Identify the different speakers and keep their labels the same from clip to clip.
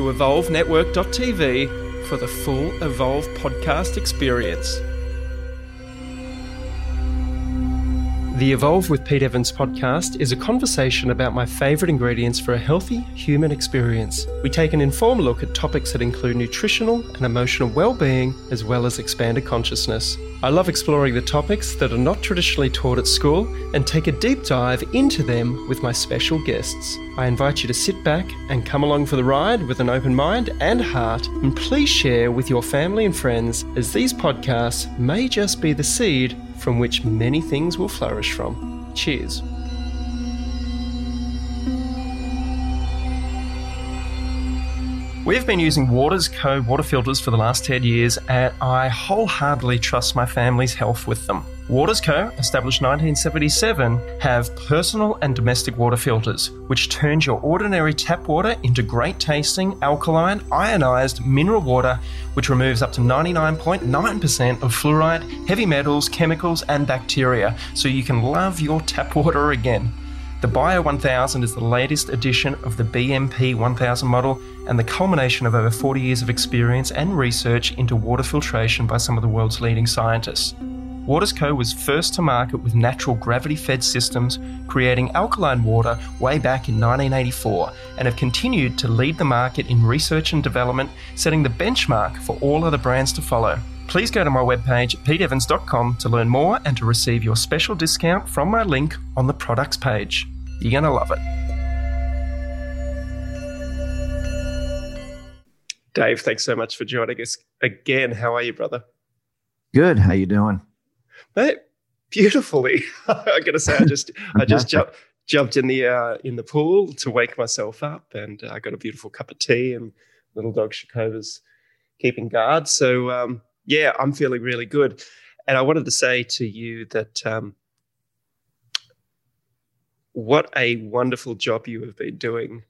Speaker 1: to evolvenetwork.tv for the full Evolve podcast experience. The Evolve with Pete Evans podcast is a conversation about my favourite ingredients for a healthy human experience. We take an informed look at topics that include nutritional and emotional well-being as well as expanded consciousness. I love exploring the topics that are not traditionally taught at school and take a deep dive into them with my special guests. I invite you to sit back and come along for the ride with an open mind and heart, and please share with your family and friends as these podcasts may just be the seed from which many things will flourish from. Cheers. We've been using Waters Co. water filters for the last 10 years, and I wholeheartedly trust my family's health with them. Waters Co., established 1977, have personal and domestic water filters, which turns your ordinary tap water into great tasting, alkaline, ionized mineral water, which removes up to 99.9% of fluoride, heavy metals, chemicals, and bacteria, so you can love your tap water again. The Bio 1000 is the latest edition of the BMP 1000 model and the culmination of over 40 years of experience and research into water filtration by some of the world's leading scientists. Waters Co was first to market with natural gravity fed systems, creating alkaline water way back in 1984, and have continued to lead the market in research and development, setting the benchmark for all other brands to follow. Please go to my webpage, peteevans.com, to learn more and to receive your special discount from my link on the products page. You're going to love it. Dave, thanks so much for joining us again. How are you, brother?
Speaker 2: Good. How you doing?
Speaker 1: Mate, beautifully. I'm gonna say I just I just jumped jumped in the uh, in the pool to wake myself up, and uh, I got a beautiful cup of tea, and little dog Shakova's keeping guard. So um, yeah, I'm feeling really good. And I wanted to say to you that um, what a wonderful job you have been doing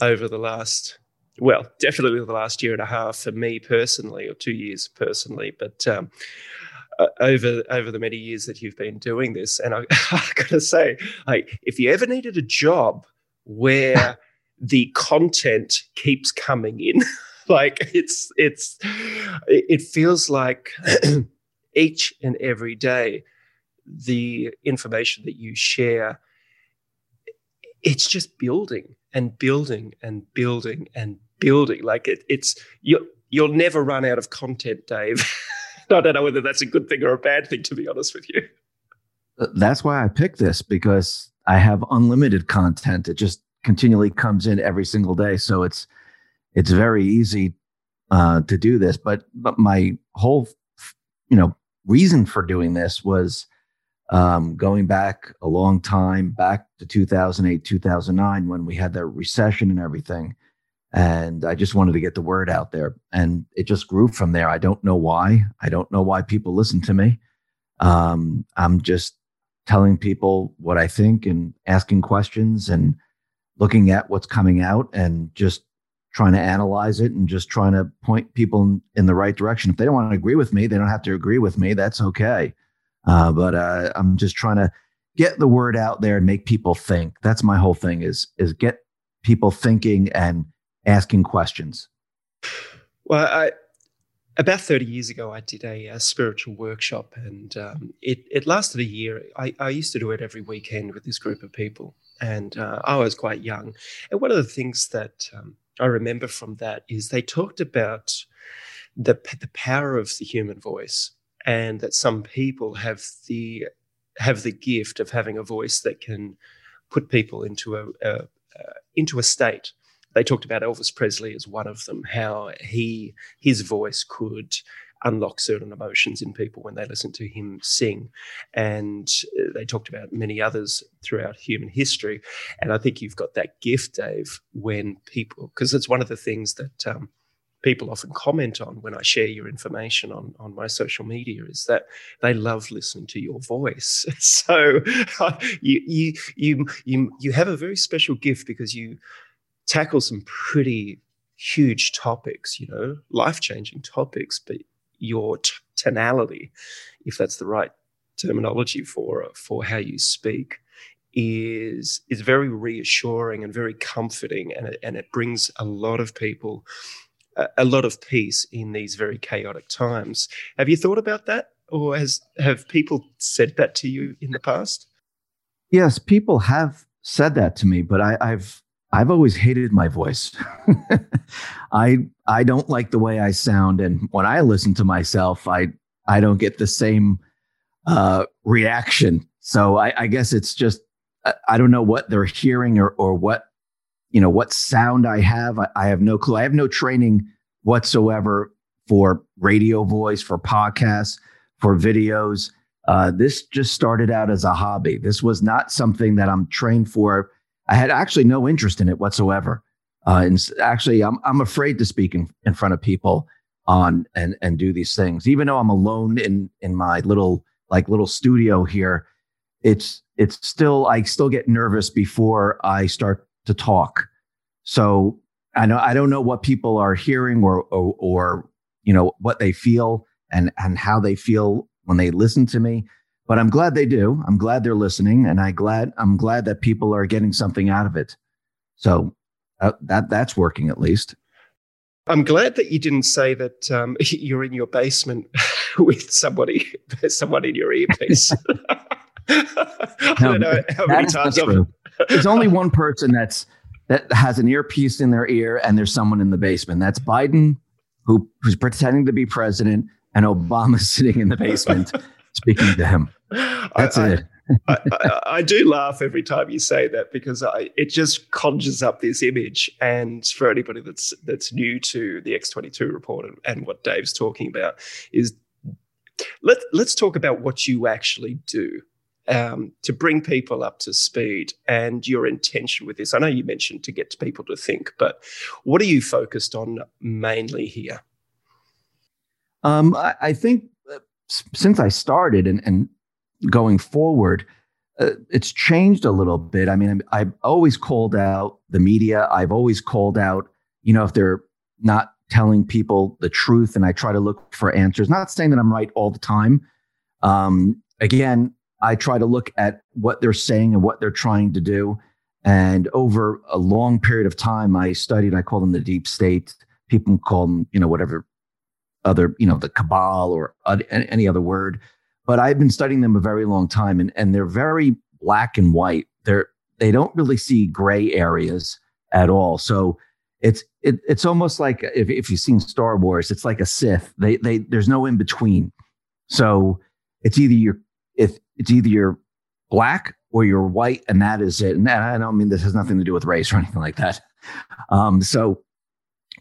Speaker 1: over the last well, definitely the last year and a half for me personally, or two years personally. But um, uh, over over the many years that you've been doing this. And I, I gotta say, like, if you ever needed a job where the content keeps coming in, like it's it's it feels like each and every day the information that you share it's just building and building and building and building like it, it's you you'll never run out of content dave I don't know whether that's a good thing or a bad thing, to be honest with you.
Speaker 2: Uh, that's why I picked this because I have unlimited content. It just continually comes in every single day, so it's it's very easy uh, to do this. But but my whole you know reason for doing this was um, going back a long time, back to 2008, 2009, when we had the recession and everything. And I just wanted to get the word out there. And it just grew from there. I don't know why. I don't know why people listen to me. Um, I'm just telling people what I think and asking questions and looking at what's coming out and just trying to analyze it and just trying to point people in, the right direction. If they don't want to agree with me, they don't have to agree with me. That's okay. Uh, but uh, I'm just trying to get the word out there and make people think. That's my whole thing is is get people thinking and asking questions?
Speaker 1: Well, I, about 30 years ago, I did a, a spiritual workshop and um, it, it lasted a year. I, I, used to do it every weekend with this group of people. And uh, I was quite young. And one of the things that um, I remember from that is they talked about the, the power of the human voice and that some people have the have the gift of having a voice that can put people into a, a uh, into a state. They talked about Elvis Presley as one of them, how he his voice could unlock certain emotions in people when they listen to him sing. And they talked about many others throughout human history. And I think you've got that gift, Dave, when people, because it's one of the things that um, people often comment on when I share your information on, on my social media is that they love listening to your voice. So you, you, you, you, you have a very special gift because you tackle some pretty huge topics, you know, life changing topics, but your tonality, if that's the right terminology for, for how you speak, is is very reassuring and very comforting and it, and it brings a lot of people a, lot of peace in these very chaotic times. Have you thought about that, or has have people said that to you in the past?
Speaker 2: Yes, people have said that to me, but I, I've I've always hated my voice. I I don't like the way I sound, and when I listen to myself, I I don't get the same uh, reaction. So I, I guess it's just I don't know what they're hearing or or what you know what sound I have. I, I have no clue. I have no training whatsoever for radio voice, for podcasts, for videos. Uh, this just started out as a hobby. This was not something that I'm trained for. I had actually no interest in it whatsoever. Uh, and actually, I'm I'm afraid to speak in, in front of people on and and do these things. Even though I'm alone in in my little like little studio here, it's it's still I still get nervous before I start to talk. So I know I don't know what people are hearing or, or or, you know what they feel and and how they feel when they listen to me. But I'm glad they do. I'm glad they're listening, and I glad I'm glad that people are getting something out of it. So uh, that that's working at least.
Speaker 1: I'm glad that you didn't say that um, you're in your basement with somebody, someone in your earpiece. I no, don't know how many times
Speaker 2: there's only one person that's that has an earpiece in their ear, and there's someone in the basement. That's Biden, who who's pretending to be president, and Obama sitting in the basement speaking to him. That's
Speaker 1: I,
Speaker 2: it.
Speaker 1: I, I, I, do laugh every time you say that because it just conjures up this image. And for anybody that's that's new to the X22 report and, and what Dave's talking about is let let's talk about what you actually do um, to bring people up to speed and your intention with this? I know you mentioned to get people to think, but what are you focused on mainly here?
Speaker 2: Um, I, I, think uh, since I started and, and going forward, uh, it's changed a little bit. I mean, I've always called out the media. I've always called out, you know, if they're not telling people the truth, and I try to look for answers. Not saying that I'm right all the time. Um, again, I try to look at what they're saying and what they're trying to do. And over a long period of time, I studied, I call them the deep state. People call them, you know, whatever other, you know, the cabal or any other word. But I've been studying them a very long time and, and they're very black and white. They're, they don't really see gray areas at all. So it's, it, it's almost like if, if you've seen Star Wars, it's like a Sith. They, they, there's no in between. So it's either you're if it's either you're black or you're white, and that is it. And I don't mean this has nothing to do with race or anything like that. Um, so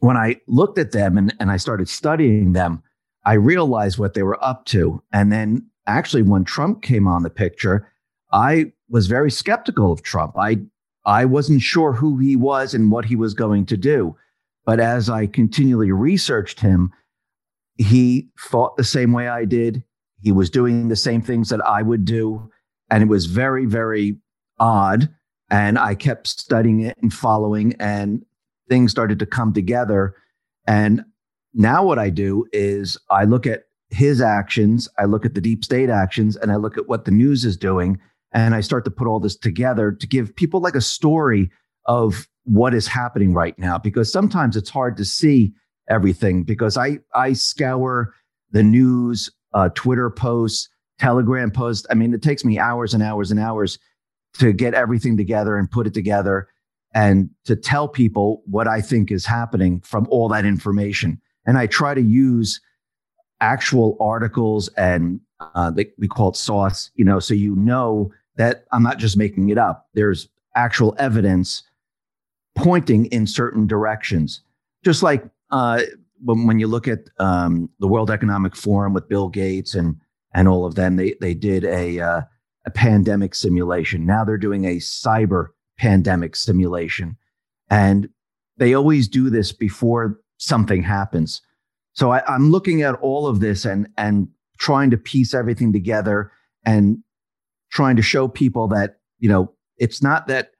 Speaker 2: when I looked at them and, and I started studying them, I realized what they were up to. And then actually, when Trump came on the picture, I was very skeptical of Trump. I I wasn't sure who he was and what he was going to do. But as I continually researched him, he thought the same way I did. He was doing the same things that I would do. And it was very, very odd. And I kept studying it and following, and things started to come together. And now what I do is I look at his actions, I look at the deep state actions, and I look at what the news is doing. And I start to put all this together to give people like a story of what is happening right now. Because sometimes it's hard to see everything because I, I scour the news uh, Twitter posts, Telegram posts. I mean, it takes me hours and hours and hours to get everything together and put it together and to tell people what I think is happening from all that information. And I try to use actual articles and uh, they, we call it sauce, you know, so you know that I'm not just making it up. There's actual evidence pointing in certain directions. Just like uh, when, when you look at um, the World Economic Forum with Bill Gates and and all of them, they they did a uh, a pandemic simulation. Now they're doing a cyber pandemic simulation, and they always do this before something happens. So I, I'm looking at all of this and and trying to piece everything together and trying to show people that you know it's not that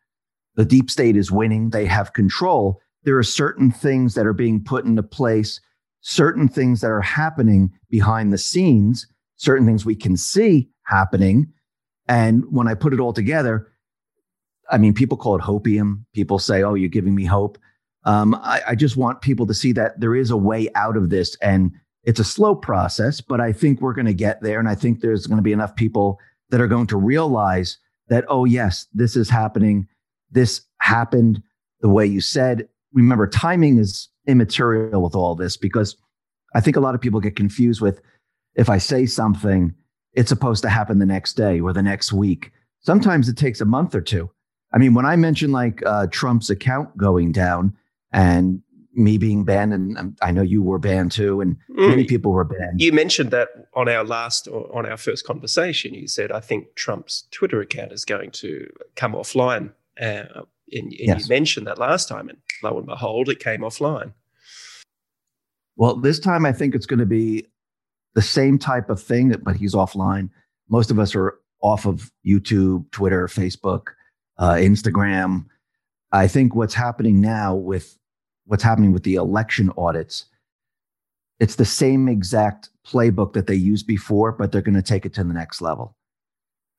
Speaker 2: the deep state is winning; they have control. There are certain things that are being put into place, certain things that are happening behind the scenes, certain things we can see happening. And when I put it all together, I mean, people call it hopium. People say, "Oh, you're giving me hope." Um, I, I just want people to see that there is a way out of this, and it's a slow process, but I think we're going to get there. And I think there's going to be enough people that are going to realize that, oh, yes, this is happening. This happened the way you said. Remember, timing is immaterial with all this because I think a lot of people get confused with if I say something, it's supposed to happen the next day or the next week. Sometimes it takes a month or two. I mean, when I mentioned like uh, Trump's account going down and me being banned, and I know you were banned too, and mm. many people were banned.
Speaker 1: You mentioned that on our last or on our first conversation. You said, "I think Trump's Twitter account is going to come offline." Uh, and, and yes. you mentioned that last time, and lo and behold, it came offline.
Speaker 2: Well, this time I think it's going to be the same type of thing, but he's offline. Most of us are off of YouTube, Twitter, Facebook, uh, Instagram. I think what's happening now with what's happening with the election audits, it's the same exact playbook that they used before, but they're going to take it to the next level.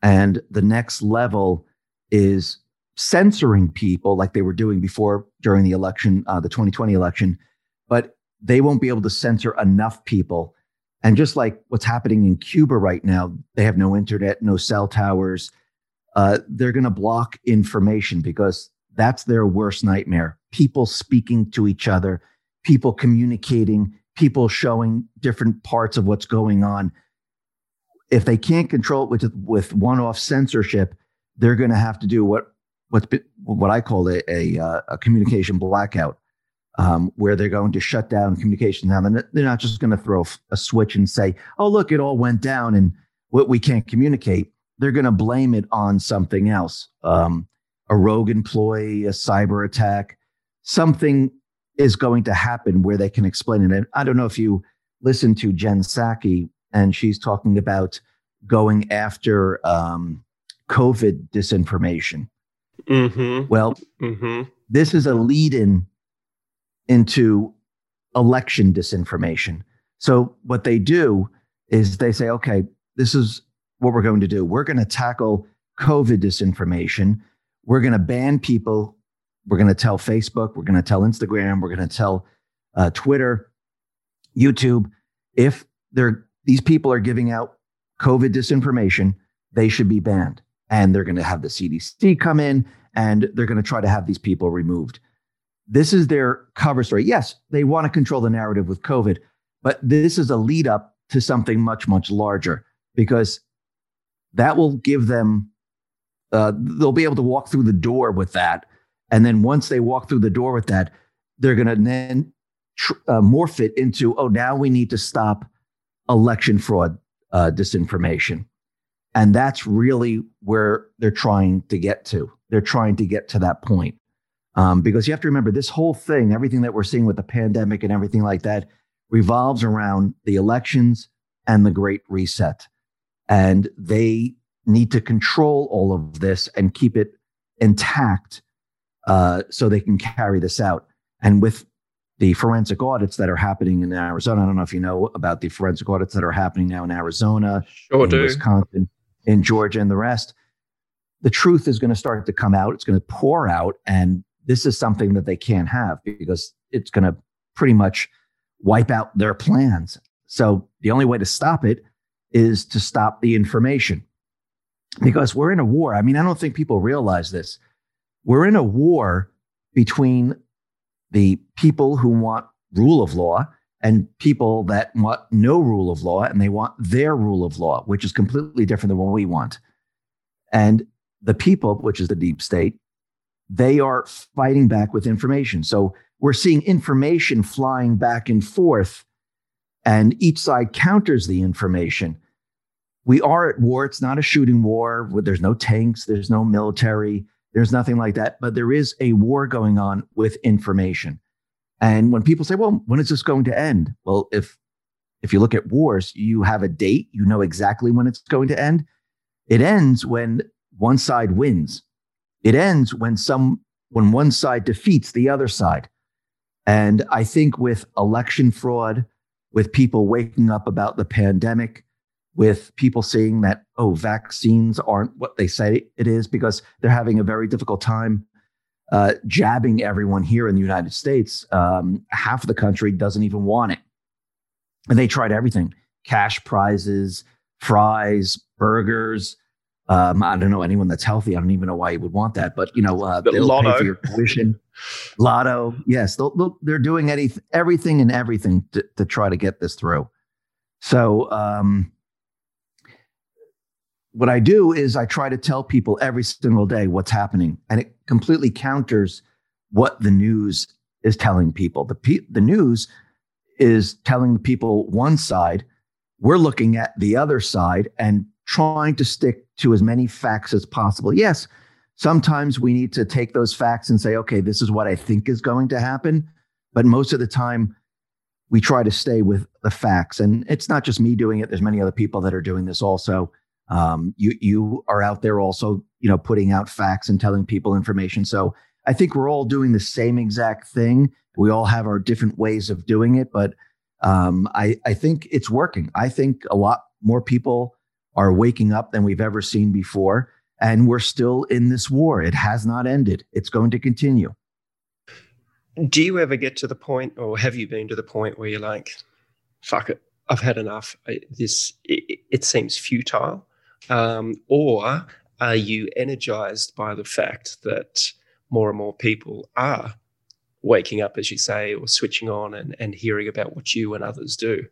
Speaker 2: And the next level is censoring people like they were doing before during the election, uh, the 2020 election, but they won't be able to censor enough people. And just like what's happening in Cuba right now, they have no internet, no cell towers. Uh, they're going to block information because that's their worst nightmare. People speaking to each other, people communicating, people showing different parts of what's going on. If they can't control it with with one-off censorship, they're going to have to do what what's been, what I call a, a, uh, a communication blackout, um, where they're going to shut down communication. Now they're not just going to throw a switch and say, "Oh, look, it all went down and what we can't communicate." They're going to blame it on something else. Um, a rogue employee, a cyber attack, something is going to happen where they can explain it. And I don't know if you listen to Jen Psaki, and she's talking about going after um, COVID disinformation. Mm-hmm. Well, mm-hmm. this is a lead in into election disinformation. So, what they do is they say, okay, this is what we're going to do. We're going to tackle COVID disinformation we're going to ban people. We're going to tell Facebook, we're going to tell Instagram, we're going to tell uh, Twitter, YouTube, if they're these people are giving out COVID disinformation, they should be banned. And they're going to have the CDC come in and they're going to try to have these people removed. This is their cover story. Yes, they want to control the narrative with COVID, but this is a lead up to something much, much larger because that will give them uh, they'll be able to walk through the door with that. And then once they walk through the door with that, they're going to then tr- uh, morph it into, oh, now we need to stop election fraud uh, disinformation. And that's really where they're trying to get to. They're trying to get to that point. Um, because you have to remember this whole thing, everything that we're seeing with the pandemic and everything like that, revolves around the elections and the Great Reset. And they need to control all of this and keep it intact uh, so they can carry this out. And with the forensic audits that are happening in Arizona, I don't know if you know about the forensic audits that are happening now in Arizona,
Speaker 1: sure
Speaker 2: in
Speaker 1: do.
Speaker 2: Wisconsin, in Georgia, and the rest. The truth is going to start to come out. It's going to pour out, and this is something that they can't have because it's going to pretty much wipe out their plans. So the only way to stop it is to stop the information because we're in a war. I mean, I don't think people realize this. We're in a war between the people who want rule of law and people that want no rule of law and they want their rule of law, which is completely different than what we want. And the people, which is the deep state, they are fighting back with information. So we're seeing information flying back and forth, and each side counters the information we are at war. It's not a shooting war. There's no tanks, there's no military, there's nothing like that. But there is a war going on with information. And when people say, well, when is this going to end? Well, if if you look at wars, you have a date, you know exactly when it's going to end. It ends when one side wins. It ends when some when one side defeats the other side. And I think with election fraud, with people waking up about the pandemic, with people seeing that, oh, vaccines aren't what they say it is because they're having a very difficult time uh, jabbing everyone here in the United States. Um, half of the country doesn't even want it. And they tried everything cash prizes, fries, burgers. Um, I don't know anyone that's healthy. I don't even know why you would want that, but you know, uh, they'll lotto. pay for your tuition. lotto, yes, they'll, they'll, they're doing any, everything and everything to, to try to get this through. So, um, what I do is I try to tell people every single day what's happening, and it completely counters what the news is telling people. The pe- the news is telling the people one side. We're looking at the other side and trying to stick to as many facts as possible. Yes, sometimes we need to take those facts and say, okay, this is what I think is going to happen. But most of the time, we try to stay with the facts. And it's not just me doing it, there's many other people that are doing this also. Um, you you are out there also, you know, putting out facts and telling people information. So I think we're all doing the same exact thing. We all have our different ways of doing it, but um, I I think it's working. I think a lot more people are waking up than we've ever seen before, and we're still in this war. It has not ended. It's going to continue.
Speaker 1: Do you ever get to the point, or have you been to the point where you're like, "Fuck it, I've had enough. I, this it, it seems futile." Um, or are you energized by the fact that more and more people are waking up, as you say, or switching on and, and hearing about what you and others do?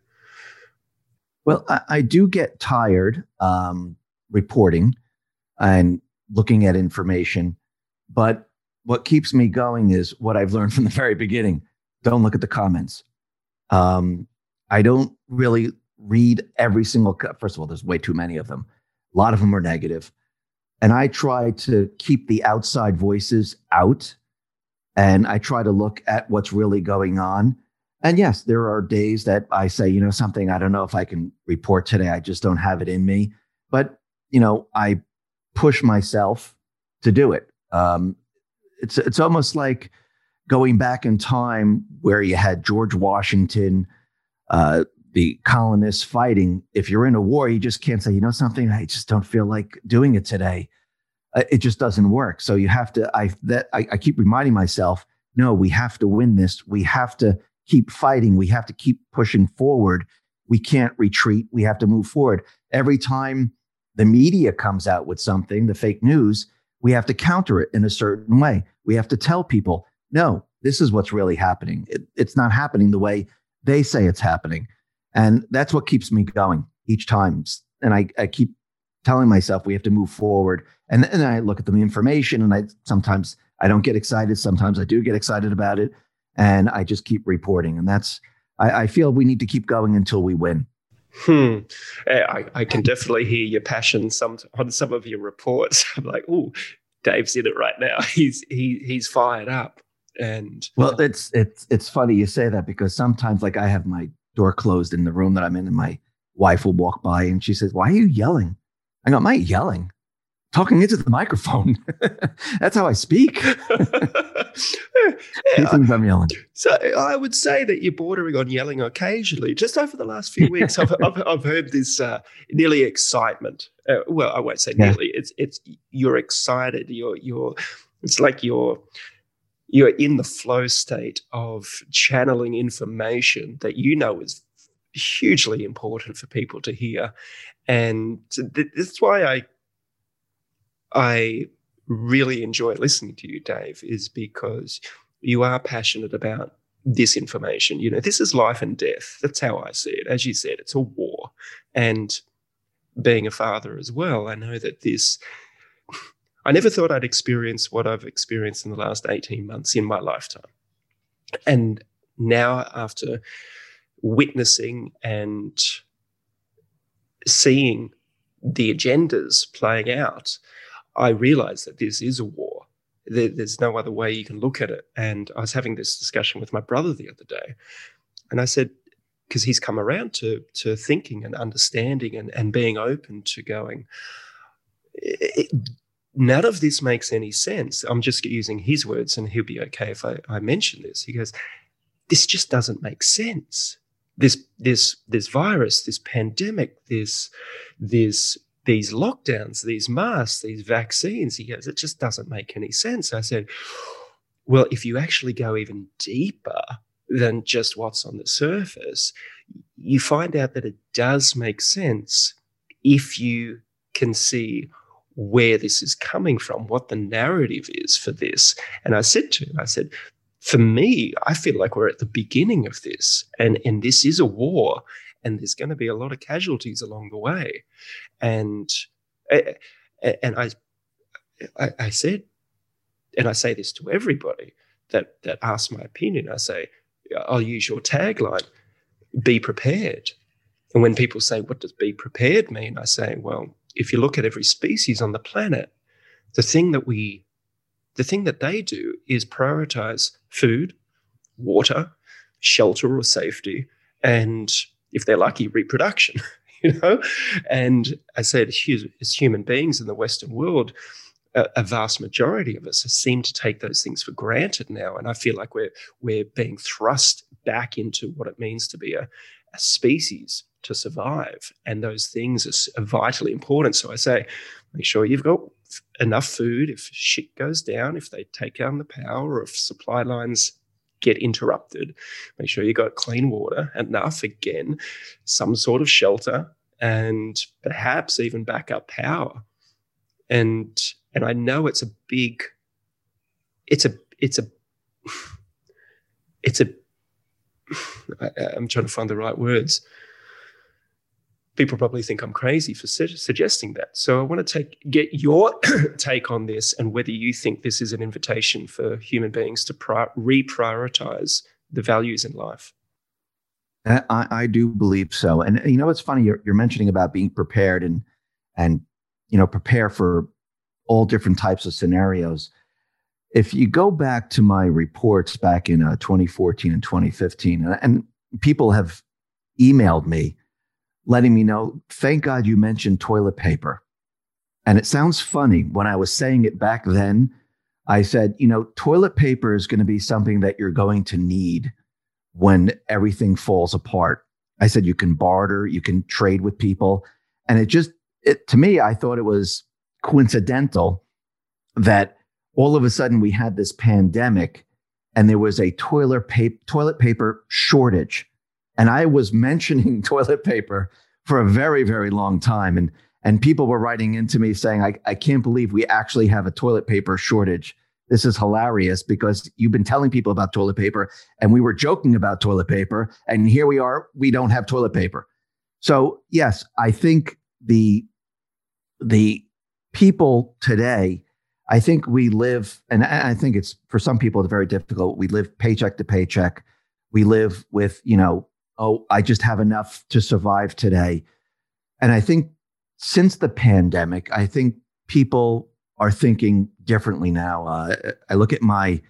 Speaker 2: Well, I, I do get tired um, reporting and looking at information, but what keeps me going is what I've learned from the very beginning. Don't look at the comments. Um, I don't really read every single. First of all, there's way too many of them. A lot of them are negative. And I try to keep the outside voices out and I try to look at what's really going on. And yes, there are days that I say, you know, something I don't know if I can report today. I just don't have it in me. But, you know, I push myself to do it. Um, it's it's almost like going back in time where you had George Washington uh, the colonists fighting. If you're in a war, you just can't say, you know, something. I just don't feel like doing it today. Uh, it just doesn't work. So you have to. I that I, I keep reminding myself. No, we have to win this. We have to keep fighting. We have to keep pushing forward. We can't retreat. We have to move forward. Every time the media comes out with something, the fake news, we have to counter it in a certain way. We have to tell people, no, this is what's really happening. It, it's not happening the way they say it's happening. And that's what keeps me going each time. And I, I keep telling myself we have to move forward. And then I look at the information and I sometimes I don't get excited. Sometimes I do get excited about it. And I just keep reporting. And that's, I, I feel we need to keep going until we win.
Speaker 1: Hmm. I, I can definitely hear your passion some on some of your reports. I'm like, oh, Dave's in it right now. He's he he's fired up. And
Speaker 2: well, it's it's it's funny you say that because sometimes like I have my door closed in the room that I'm in, and my wife will walk by and she says, Why are you yelling? I go, Am I yelling? Talking into the microphone. That's how I speak. he thinks I'm yelling.
Speaker 1: So I would say that you're bordering on yelling occasionally. Just over the last few weeks, I've, I've, I've, heard this uh, nearly excitement. Uh, well, I won't say yeah. nearly. It's it's you're excited. You're you're. It's like you're you're in the flow state of channeling information that you know is hugely important for people to hear. And th- that's why i i really enjoy listening to you dave is because you are passionate about this information. You know this is life and death. That's how i see it. As you said it's a war. And being a father as well i know that this I never thought I'd experience what I've experienced in the last 18 months in my lifetime. And now, after witnessing and seeing the agendas playing out, I realize that this is a war. there, there's no other way you can look at it. And I was having this discussion with my brother the other day, and I said, because he's come around to to thinking and understanding and, and being open to going. None of this makes any sense. I'm just using his words, and he'll be okay if I, I mention this. He goes, This just doesn't make sense. This this this virus, this pandemic, this this these lockdowns, these masks, these vaccines. He goes, it just doesn't make any sense. I said, Well, if you actually go even deeper than just what's on the surface, you find out that it does make sense if you can see where this is coming from, what the narrative is for this. And I said to him, I said, for me, I feel like we're at the beginning of this, and, and this is a war, and there's going to be a lot of casualties along the way. And and I, I, said, and I say this to everybody that that asks my opinion. I say, I'll use your tagline, be prepared. And when people say, what does be prepared mean? I say, well, if you look at every species on the planet, the thing that we, the thing that they do is prioritize food, water, shelter or safety, and if they're lucky, reproduction. You know, and I said, as human beings in the Western world, a, a, vast majority of us seem to take those things for granted now, and I feel like we're we're being thrust back into what it means to be a, a species to survive. And those things are, vitally important. So I say, make sure you've got enough food if shit goes down, if they take down the power, or if supply lines get interrupted. Make sure you've got clean water, enough again, some sort of shelter, and perhaps even backup power. And and I know it's a big, it's a it's a it's a I, I'm trying to find the right words people probably think I'm crazy for su- suggesting that. So I want to take get your take on this and whether you think this is an invitation for human beings to pri- reprioritize the values in life.
Speaker 2: I, I, do believe so. And you know, it's funny you're, you're mentioning about being prepared and and you know prepare for all different types of scenarios. If you go back to my reports back in uh, 2014 and 2015, and, and people have emailed me letting me know, thank God you mentioned toilet paper. And it sounds funny. When I was saying it back then, I said, you know, toilet paper is going to be something that you're going to need when everything falls apart. I said, you can barter, you can trade with people. And it just, it, to me, I thought it was coincidental that all of a sudden we had this pandemic and there was a toilet paper, toilet paper shortage and I was mentioning toilet paper for a very, very long time. And, and people were writing into me saying, I, I can't believe we actually have a toilet paper shortage. This is hilarious because you've been telling people about toilet paper and we were joking about toilet paper. And here we are, we don't have toilet paper. So, yes, I think the, the people today, I think we live, and I think it's for some people, it's very difficult. We live paycheck to paycheck. We live with, you know, oh, I just have enough to survive today. And I think since the pandemic, I think people are thinking differently now. Uh, I look at my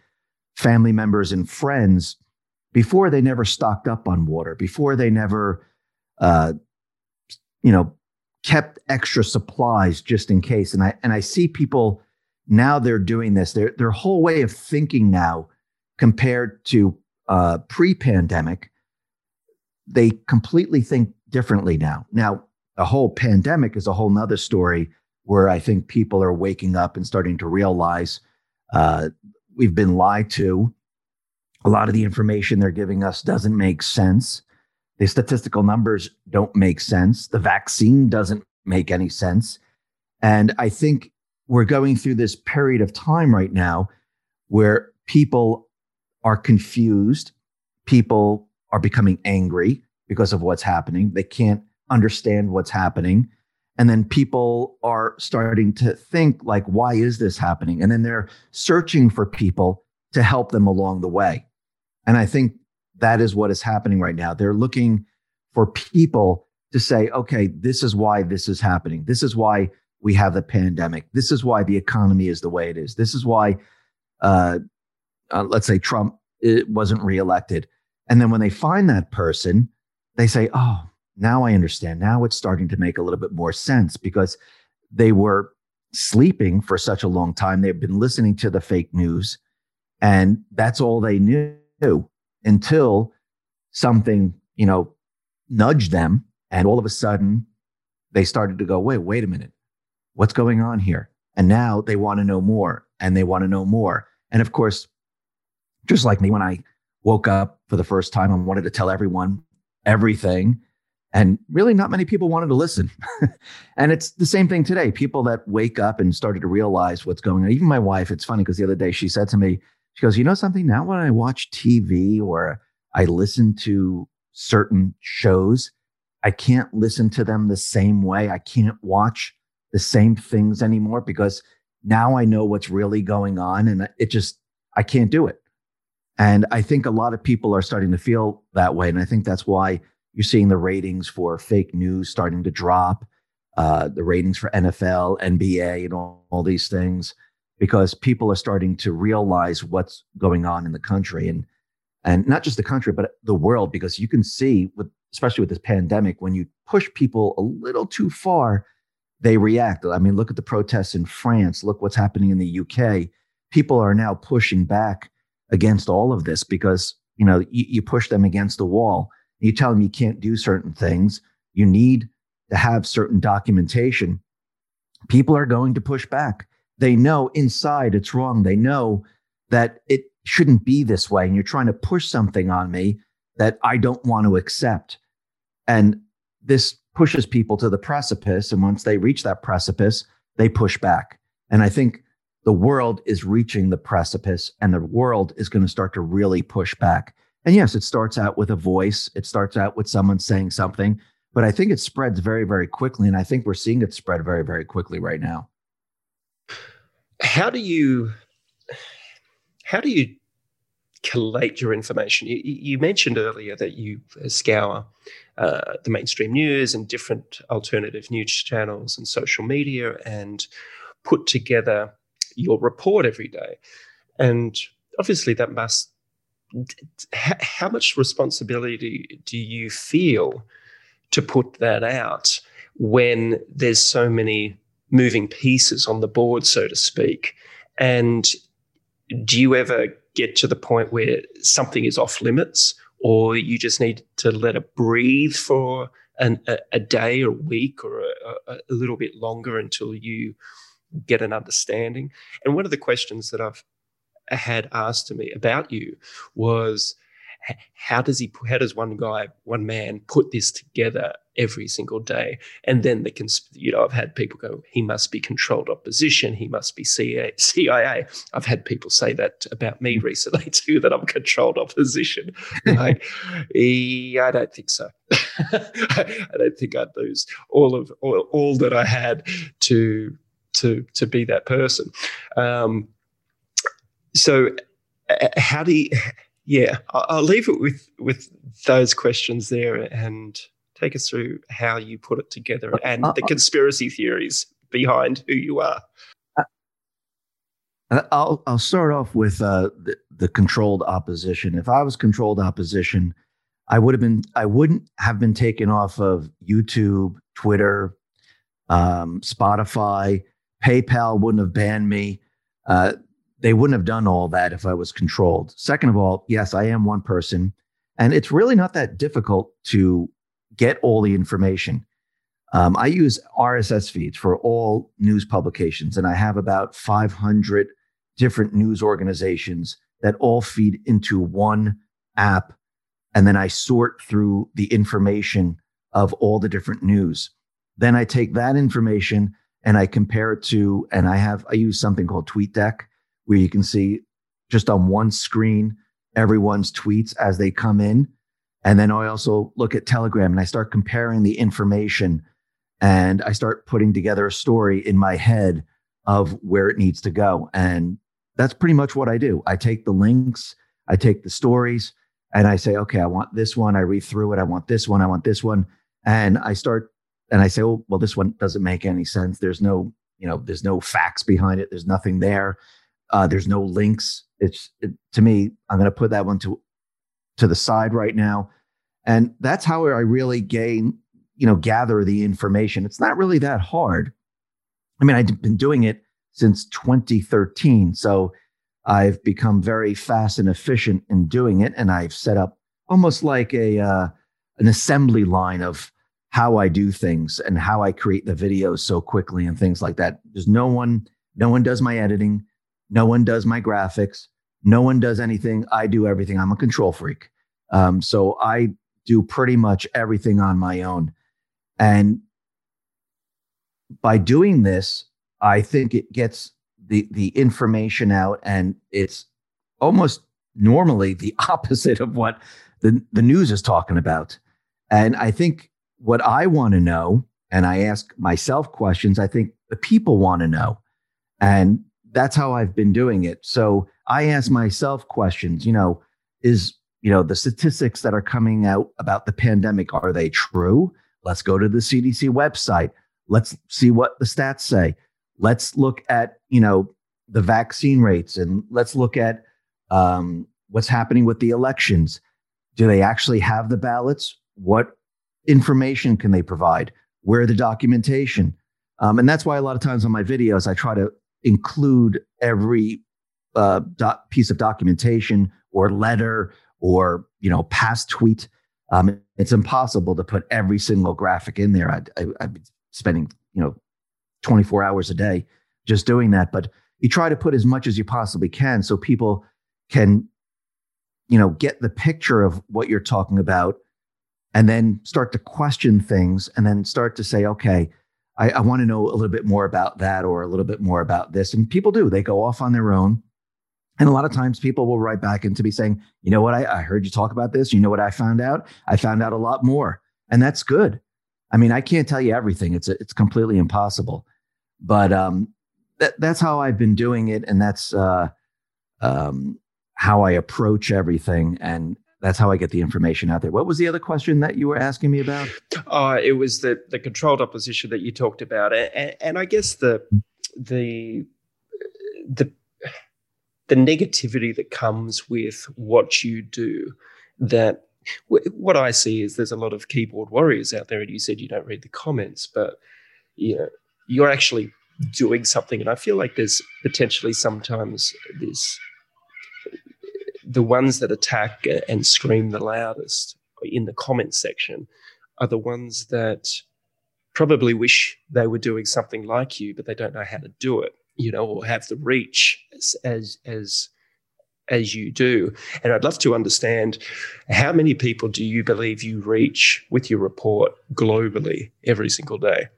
Speaker 2: family members and friends. Before they never stocked up on water. Before they never, uh, you know, kept extra supplies just in case. And I and I see people now they're doing this. Their their whole way of thinking now, compared to uh, pre-pandemic, they completely think differently now. Now, the whole pandemic is a whole nother story where I think people are waking up and starting to realize uh, we've been lied to. A lot of the information they're giving us doesn't make sense. The statistical numbers don't make sense. The vaccine doesn't make any sense. And I think we're going through this period of time right now where people are confused. People are becoming angry because of what's happening. They can't understand what's happening. And then people are starting to think, like, why is this happening? And then they're searching for people to help them along the way. And I think that is what is happening right now. They're looking for people to say, okay, this is why this is happening. This is why we have the pandemic. This is why the economy is the way it is. This is why uh, uh, let's say Trump wasn't reelected. And then when they find that person, they say, oh, now I understand. Now it's starting to make a little bit more sense because they were sleeping for such a long time. They've been listening to the fake news, and that's all they knew until something, you know, nudged them. And all of a sudden, they started to go, wait, wait a minute. What's going on here? And now they want to know more and they want to know more. And of course, just like me, when I woke up for the first time, and wanted to tell everyone everything. And really, not many people wanted to listen. and it's the same thing today. People that wake up and started to realize what's going on. Even my wife, it's funny because the other day she said to me, she goes, You know something? Now, when I watch TV or I listen to certain shows, I can't listen to them the same way. I can't watch the same things anymore because now I know what's really going on and it just, I can't do it. And I think a lot of people are starting to feel that way. And I think that's why you're seeing the ratings for fake news starting to drop, uh, the ratings for NFL, NBA, and all, all these things, because people are starting to realize what's going on in the country and and not just the country, but the world, because you can see with especially with this pandemic, when you push people a little too far, they react. I mean, look at the protests in France, look what's happening in the UK. People are now pushing back against all of this because you know you, you push them against the wall you tell them you can't do certain things, you need to have certain documentation, people are going to push back. They know inside it's wrong. They know that it shouldn't be this way. And you're trying to push something on me that I don't want to accept. And this pushes people to the precipice. And once they reach that precipice, they push back. And I think the world is reaching the precipice and the world is going to start to really push back. And yes, it starts out with a voice, it starts out with someone saying something, but I think it spreads very, very quickly. And I think we're seeing it spread very, very quickly right now.
Speaker 1: How do you how do you collate your information? You, you mentioned earlier that you scour uh, the mainstream news and different alternative news channels and social media and put together your report every day. And obviously, that must how much responsibility do you feel to put that out when there's so many moving pieces on the board, so to speak? And do you ever get to the point where something is off limits, or you just need to let it breathe for an, a, a, day or a week or a, a, little bit longer until you get an understanding? And one of the questions that I've had asked to me about you was how does he how does one guy one man put this together every single day? And then the cons- you know i've had people go he must be controlled opposition he must be CIA, cia i've had people say that about me mm. recently too that i'm controlled opposition. Like yeah, i don't think so. I don't think i'd lose all of all, all that i had to to to be that person. Um, so uh, how do you yeah i'll leave it with with those questions there and take us through how you put it together and uh, the conspiracy theories behind who you are.
Speaker 2: Uh, I'll I'll start off with uh, the, the controlled opposition. If I was controlled opposition, I would have been I wouldn't have been taken off of YouTube, Twitter, um, Spotify, PayPal wouldn't have banned me. Uh, they wouldn't have done all that if I was controlled. Second of all, yes, I am one person, and it's really not that difficult to get all the information. Um, I use RSS feeds for all news publications, and I have about 500 different news organizations that all feed into one app. And then I sort through the information of all the different news. Then I take that information and I compare it to, and I have, I use something called TweetDeck where you can see just on one screen everyone's tweets as they come in. And then I also look at Telegram and I start comparing the information and I start putting together a story in my head of where it needs to go. And that's pretty much what I do. I take the links, I take the stories, and I say, okay, I want this one. I read through it. I want this one. I want this one. And I start and I say, oh, well, this one doesn't make any sense. There's no, you know, there's no facts behind it. There's nothing there Uh, there's no links. It's it, to me. I'm going to put that one to to the side right now, and that's how I really gain, you know, gather the information. It's not really that hard. I mean, I've been doing it since 2013, so I've become very fast and efficient in doing it, and I've set up almost like a uh, an assembly line of how I do things and how I create the videos so quickly and things like that. There's no one, no one does my editing, no one does my graphics, no one does anything. I do everything. I'm a control freak, um, so I do pretty much everything on my own, and by doing this, I think it gets the the information out, and it's almost normally the opposite of what the, the news is talking about. And I think what I want to know, and I ask myself questions, I think the people want to know. And that's how I've been doing it. So I ask myself questions, you know, is, you know, the statistics that are coming out about the pandemic, are they true? Let's go to the CDC website. Let's see what the stats say. Let's look at, you know, the vaccine rates and let's look at um, what's happening with the elections. Do they actually have the ballots? What information can they provide? Where the documentation? Um, and that's why a lot of times on my videos, I try to include every uh, piece of documentation or letter or you know past tweet. Um, it's impossible to put every single graphic in there. I'd, I, i would be spending you know 24 hours a day just doing that. But you try to put as much as you possibly can so people can you know get the picture of what you're talking about and then start to question things and then start to say okay I, I want to know a little bit more about that or a little bit more about this. And people do they go off on their own. And a lot of times people will write back into me saying you know what? I, I heard you talk about this. You know what i found out? I found out a lot more. And that's good. I mean i can't tell you everything. It's it's completely impossible. But um that, that's how i've been doing it. And that's uh um how I approach everything. And that's how I get the information out there. What was the other question that you were asking me about?
Speaker 1: Uh, it was the, the controlled opposition that you talked about. And, and I guess the, the, the, the negativity that comes with what you do that what I see is there's a lot of keyboard warriors out there, and you said you don't read the comments, but you know, you're actually doing something, and I feel like there's potentially sometimes this the ones that attack and scream the loudest in the comments section are the ones that probably wish they were doing something like you, but they don't know how to do it, you know, or have the reach as as as, as you do. And I'd love to understand how many people do you believe you reach with your report globally every single day?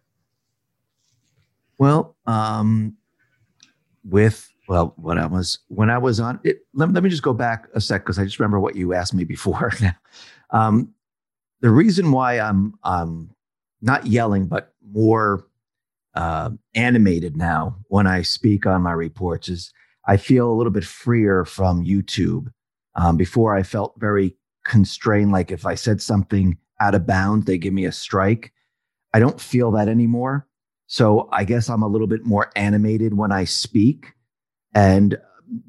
Speaker 2: Well, um, with well, when I was when I was on it, let, let me just go back a sec because I just remember what you asked me before. um, the reason why I'm I'm not yelling, but more uh, animated now when I speak on my reports is I feel a little bit freer from YouTube. Um, before I felt very constrained, like if I said something out of bounds, they give me a strike. I don't feel that anymore. So I guess I'm a little bit more animated when I speak. And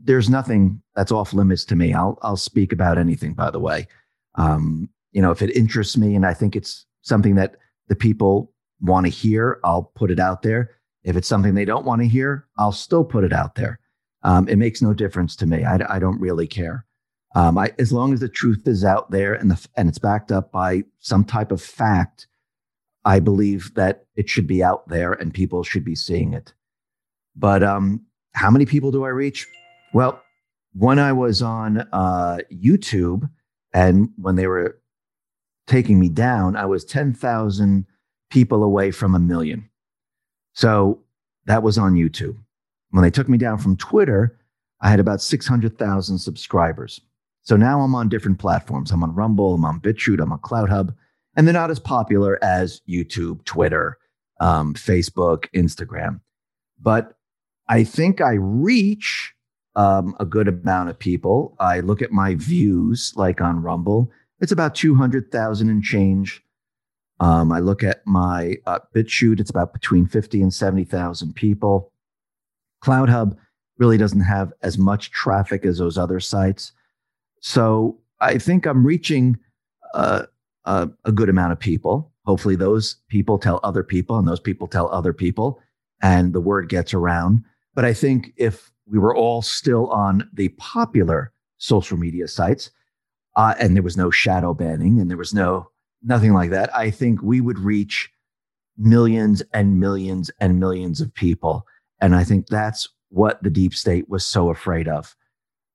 Speaker 2: there's nothing that's off limits to me. I'll I'll speak about anything. By the way, um, you know, if it interests me and I think it's something that the people want to hear, I'll put it out there. If it's something they don't want to hear, I'll still put it out there. Um, it makes no difference to me. I, I don't really care. Um, I, as long as the truth is out there and the and it's backed up by some type of fact, I believe that it should be out there and people should be seeing it. But um, how many people do I reach? Well, when I was on uh, YouTube and when they were taking me down, I was 10,000 people away from a million. So that was on YouTube. When they took me down from Twitter, I had about 600,000 subscribers. So now I'm on different platforms. I'm on Rumble, I'm on BitChute, I'm on CloutHub, and they're not as popular as YouTube, Twitter, um, Facebook, Instagram. But I think I reach um, a good amount of people. I look at my views, like on Rumble, it's about 200,000 and change. Um, I look at my uh, BitChute, it's about between 50 and 70,000 people. CloutHub, really doesn't have as much traffic as those other sites. So I think I'm reaching uh, a, a good amount of people. Hopefully, those people tell other people, and those people tell other people, and the word gets around. But I think if we were all still on the popular social media sites, uh, and there was no shadow banning, and there was no nothing like that, I think we would reach millions and millions and millions of people. And I think that's what the deep state was so afraid of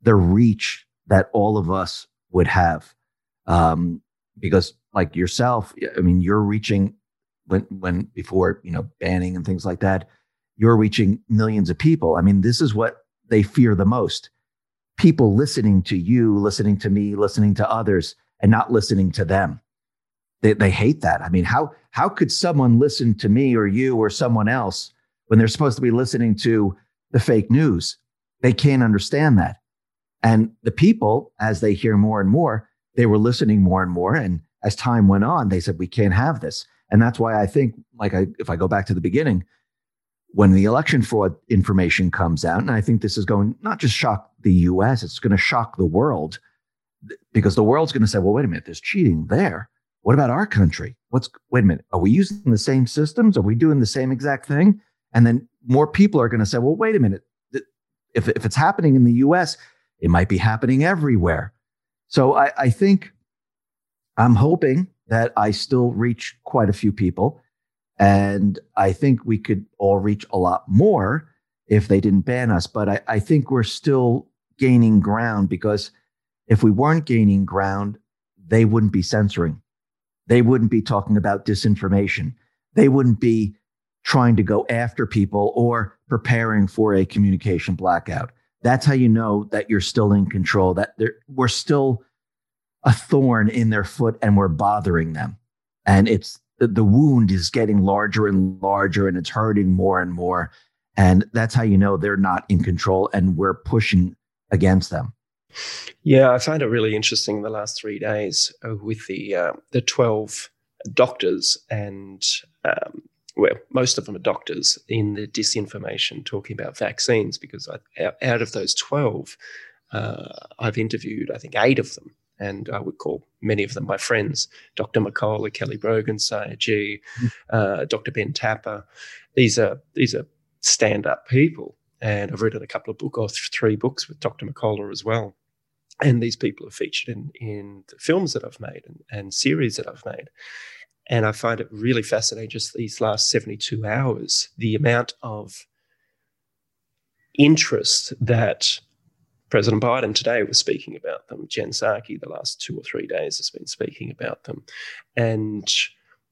Speaker 2: the reach that all of us would have. Um, because like yourself, I mean, you're reaching when when before you know banning and things like that, you're reaching millions of people. I mean, this is what they fear the most: people listening to you, listening to me, listening to others, and not listening to them. They they hate that. I mean, how how could someone listen to me or you or someone else when they're supposed to be listening to the fake news? They can't understand that. And the people, as they hear more and more, they were listening more and more. And as time went on, they said, we can't have this. And that's why I think, like, I, if I go back to the beginning, when the election fraud information comes out, and I think this is going not just shock the US, it's going to shock the world because the world's going to say, well, wait a minute, there's cheating there. What about our country? What's, wait a minute, are we using the same systems? Are we doing the same exact thing? And then more people are going to say, well, wait a minute, if, if it's happening in the US, it might be happening everywhere. So I, I think I'm hoping that I still reach quite a few people. And I think we could all reach a lot more if they didn't ban us. But I, I think we're still gaining ground because if we weren't gaining ground, they wouldn't be censoring. They wouldn't be talking about disinformation. They wouldn't be trying to go after people or preparing for a communication blackout that's how you know that you're still in control, that we're still a thorn in their foot and we're bothering them. And it's the wound is getting larger and larger and it's hurting more and more. And that's how you know they're not in control and we're pushing against them.
Speaker 1: Yeah, I find it really interesting the last three days uh, with the uh, the twelve doctors and um, well, most of them are doctors in the disinformation talking about vaccines because I, out of those 12, uh, I've interviewed, I think, eight of them. And I would call many of them my friends Dr. McCullough, Kelly Brogan, Sayer Ji, uh, Dr. Ben Tapper. These are, these are stand up people. And I've written a couple of books, or three books with Dr. McCullough as well. And these people are featured in, in the films that I've made and, and series that I've made. And I find it really fascinating just these last 72 hours, the amount of interest that President Biden today was speaking about them. Jen Psaki, the last two or three days, has been speaking about them. And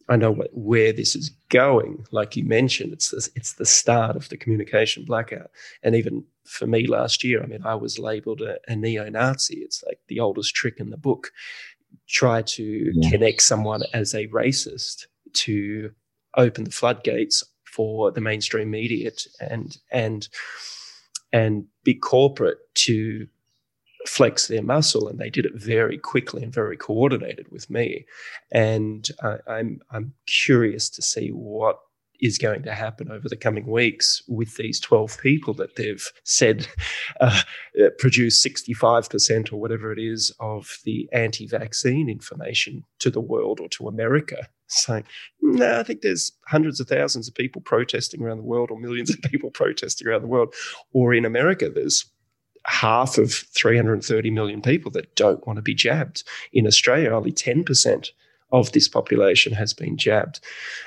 Speaker 1: I know what, where this is going. Like you mentioned, it's the, it's the start of the communication blackout. And even for me last year, I mean, I was labeled a, a neo Nazi. It's like the oldest trick in the book try to yeah. connect someone as a racist to open the floodgates for the mainstream media and and and big corporate to flex their muscle, and they did it very quickly and very coordinated with me. And I'm I'm curious to see what is going to happen over the coming weeks with these 12 people that they've said uh, produce 65% or whatever it is of the anti vaccine information to the world or to America. Saying, no, I think there's hundreds of thousands of people protesting around the world, or millions of people protesting around the world. Or in America, there's half of 330 million people that don't want to be jabbed. In Australia, only 10% of this population has been jabbed.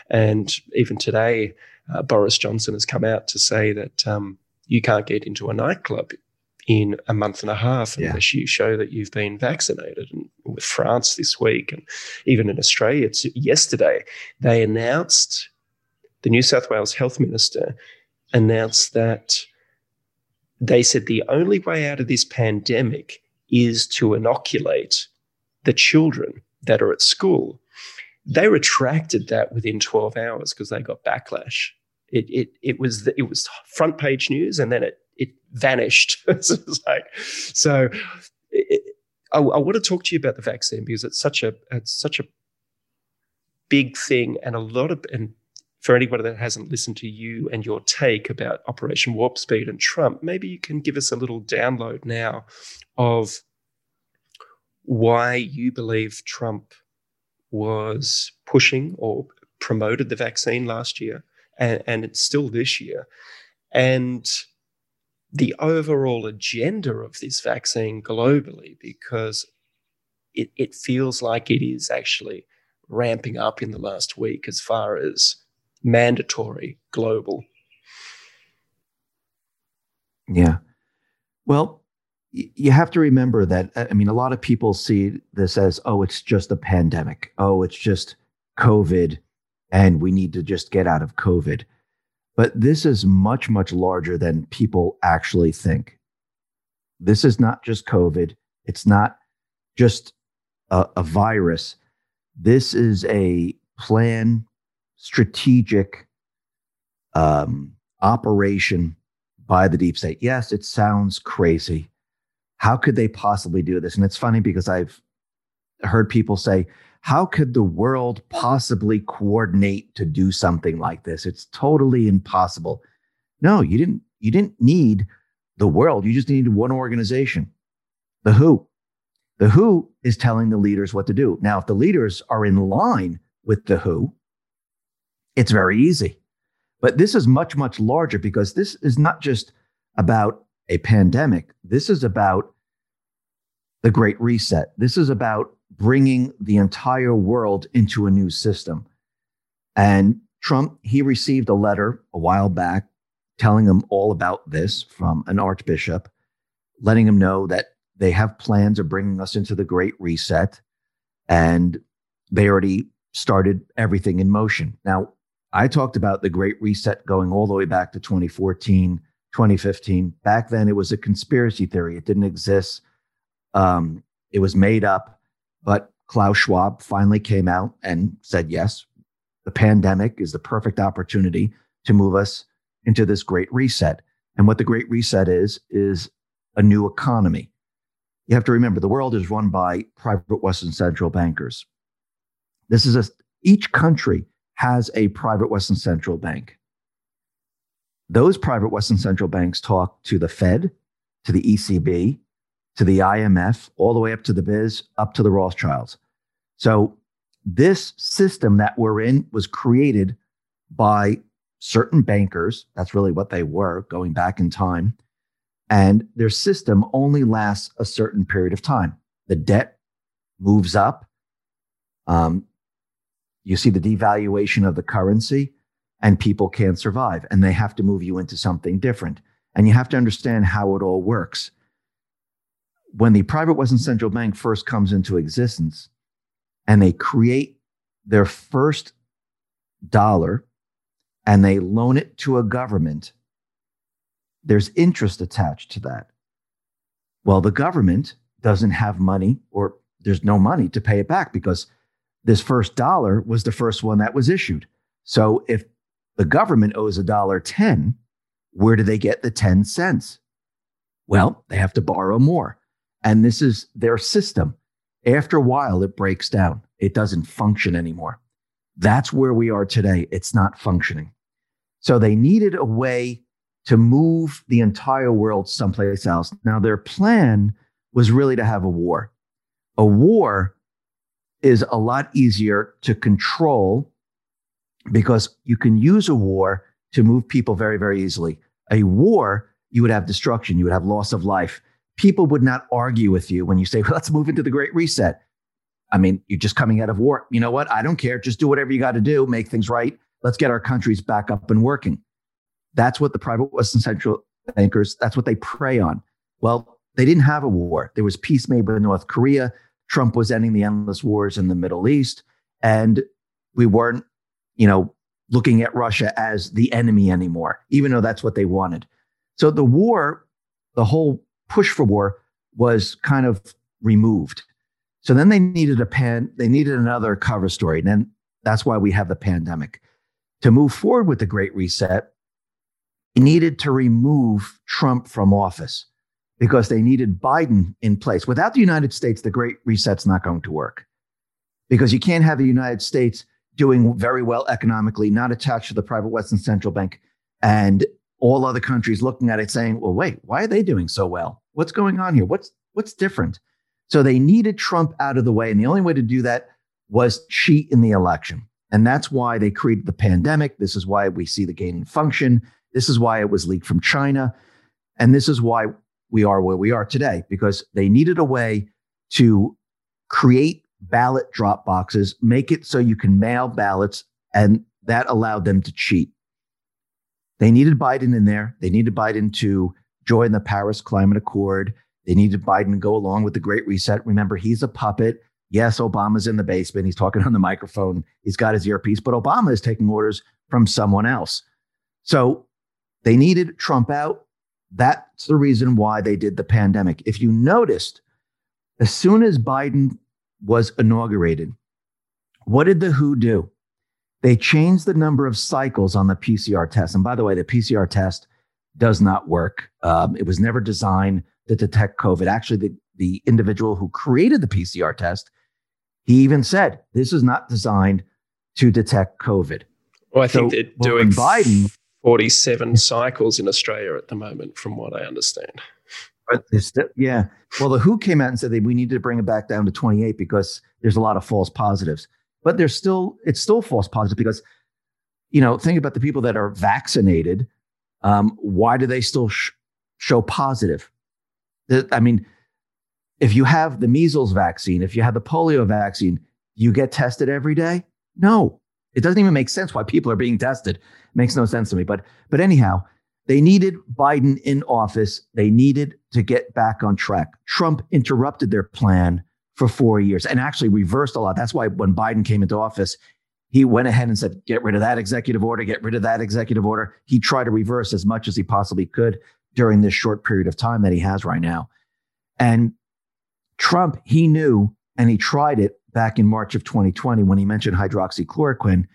Speaker 1: And even today, uh, Boris Johnson has come out to say that um, you can't get into a nightclub in a month and a half yeah. unless you show that you've been vaccinated. And with France this week, and even in Australia, it's yesterday, they announced the New South Wales Health Minister announced that they said the only way out of this pandemic is to inoculate the children that are at school. They retracted that within 12 hours because they got backlash. It, it, it was it was front page news and then it it vanished. so, like, so it, I, I want to talk to you about the vaccine because it's such a it's such a big thing and a lot of and for anybody that hasn't listened to you and your take about Operation Warp Speed and Trump, maybe you can give us a little download now of why you believe Trump was pushing or promoted the vaccine last year and, and it's still this year. And the overall agenda of this vaccine globally, because it, it feels like it is actually ramping up in the last week as far as mandatory global.
Speaker 2: Yeah. Well, you have to remember that uh, I mean a lot of people see this as oh it's just a pandemic. Oh, it's just COVID and we need to just get out of COVID. But this is much much larger than people actually think. This is not just COVID. It's not just a, a virus. This is a plan, strategic um, operation by the deep state. Yes, it sounds crazy. How could they possibly do this? And it's funny because I've heard people say, how could the world possibly coordinate to do something like this? It's totally impossible. No, you didn't you didn't need the world. You just needed one organization. The WHO. The WHO is telling the leaders what to do. Now, if the leaders are in line with the WHO, it's very easy. But this is much, much larger because this is not just about a pandemic. This is about the Great Reset. This is about bringing the entire world into a new system. And Trump, he received a letter a while back telling him all about this from an archbishop, letting him know that they have plans of bringing us into the Great Reset, and they already started everything in motion. Now, I talked about the Great Reset going all the way back to 2014, 2015. Back then, it was a conspiracy theory, it didn't exist. Um, it was made up, but Klaus Schwab finally came out and said, yes, the pandemic is the perfect opportunity to move us into this great reset. And what the great reset is, is a new economy you have to remember the world is run by private Western central bankers. This is a, each country has a private Western central bank. Those private Western central banks talk to the Fed, to the ECB, to the IMF, all the way up to the BIS, up to the Rothschilds. So, this system that we're in was created by certain bankers. That's really what they were going back in time and their system only lasts a certain period of time. The debt moves up. Um, you see the devaluation of the currency, and people can't survive, and they have to move you into something different. And you have to understand how it all works. When the private Western Central Bank first comes into existence and they create their first dollar and they loan it to a government there's interest attached to that. Well, the government doesn't have money or there's no money to pay it back because this first dollar was the first one that was issued. So if the government owes a dollar 10, where do they get the 10 cents? Well, they have to borrow more. And this is their system. After a while, it breaks down. It doesn't function anymore. That's where we are today. It's not functioning. So they needed a way to move the entire world someplace else. Now, their plan was really to have a war. A war is a lot easier to control because you can use a war to move people very, very easily. A war, you would have destruction, you would have loss of life. People would not argue with you when you say, well, let's move into the Great Reset. I mean, you're just coming out of war. You know what? I don't care. Just do whatever you got to do, make things right. Let's get our countries back up and working. That's what the private Western central bankers, that's what they prey on. Well, they didn't have a war. There was peace made by North Korea. Trump was ending the endless wars in the Middle East. And we weren't, you know, looking at Russia as the enemy anymore, even though that's what they wanted. So the war, the whole push for war was kind of removed. So then they needed a pan, they needed another cover story. And then that's why we have the pandemic. To move forward with the Great Reset, needed to remove Trump from office because they needed Biden in place. Without the United States, the Great Reset's not going to work because you can't have the United States doing very well economically, not attached to the private Western central bank, and all other countries looking at it saying, "Well, wait, why are they doing so well? What's going on here? What's what's different?" So they needed Trump out of the way, and the only way to do that was cheat in the election. And that's why they created the pandemic. This is why we see the gain in function. This is why it was leaked from China. And this is why we are where we are today, because they needed a way to create ballot drop boxes, make it so you can mail ballots, and that allowed them to cheat. They needed Biden in there. They needed Biden to join the Paris Climate Accord. They needed Biden to go along with the Great Reset. Remember, he's a puppet. Yes, Obama's in the basement. He's talking on the microphone. He's got his earpiece, but Obama is taking orders from someone else. So they needed Trump out. That's the reason why they did the pandemic. If you noticed, as soon as Biden was inaugurated, what did the WHO do? They changed the number of cycles on the PCR test. And by the way, the PCR test does not work. Um, it was never designed to detect COVID. Actually, the, the individual who created the PCR test he even said this is not designed to detect COVID.
Speaker 1: Well, I think so, they're doing Biden 47 cycles in Australia at the moment, from what I understand.
Speaker 2: Still, yeah. Well, the WHO came out and said that we need to bring it back down to 28 because there's a lot of false positives. But there's still, it's still false positive because, you know, think about the people that are vaccinated. Um, why do they still sh- show positive? I mean, if you have the measles vaccine, if you have the polio vaccine, you get tested every day? No. It doesn't even make sense why people are being tested. It makes no sense to me. But but anyhow, they needed Biden in office. They needed to get back on track. Trump interrupted their plan for 4 years and actually reversed a lot. That's why when Biden came into office, he went ahead and said, get rid of that executive order, get rid of that executive order. He tried to reverse as much as he possibly could during this short period of time that he has right now. And Trump, he knew and he tried it back in March of 2020 when he mentioned hydroxychloroquine.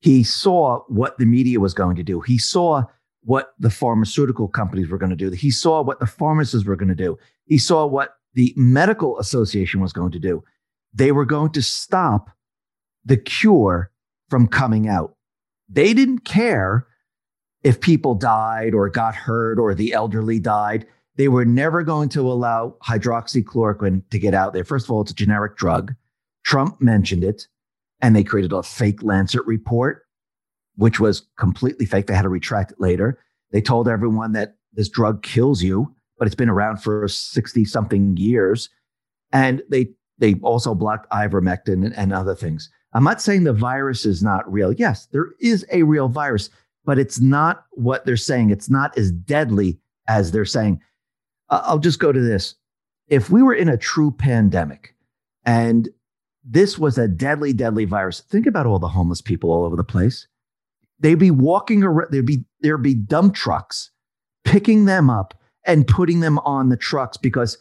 Speaker 2: He saw what the media was going to do. He saw what the pharmaceutical companies were going to do. He saw what the pharmacists were going to do. He saw what the medical association was going to do. They were going to stop the cure from coming out. They didn't care if people died or got hurt or the elderly died. They were never going to allow hydroxychloroquine to get out there. First of all, it's a generic drug. Trump mentioned it, and they created a fake Lancet report, which was completely fake. They had to retract it later. They told everyone that this drug kills you, but it's been around for 60 something years. And they they also blocked ivermectin and, and other things. I'm not saying the virus is not real. Yes, there is a real virus, but it's not what they're saying. It's not as deadly as they're saying. I'll just go to this. If we were in a true pandemic and this was a deadly, deadly virus, think about all the homeless people all over the place. They'd be walking around, there'd be there'd be dump trucks picking them up and putting them on the trucks because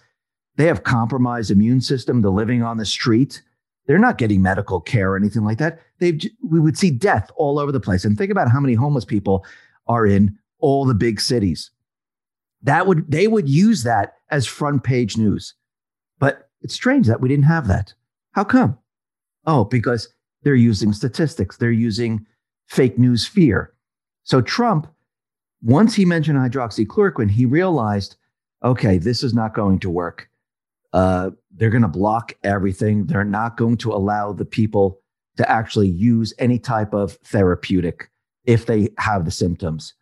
Speaker 2: they have compromised immune system. They're living on the street. They're not getting medical care or anything like that. They we would see death all over the place. And think about how many homeless people are in all the big cities that would they would use that as front page news. But it's strange that we didn't have that. How come? Oh, because they're using statistics. They're using fake news fear. So Trump, once he mentioned hydroxychloroquine, he realized, okay, this is not going to work. Uh, they're going to block everything. They're not going to allow the people to actually use any type of therapeutic if they have the symptoms.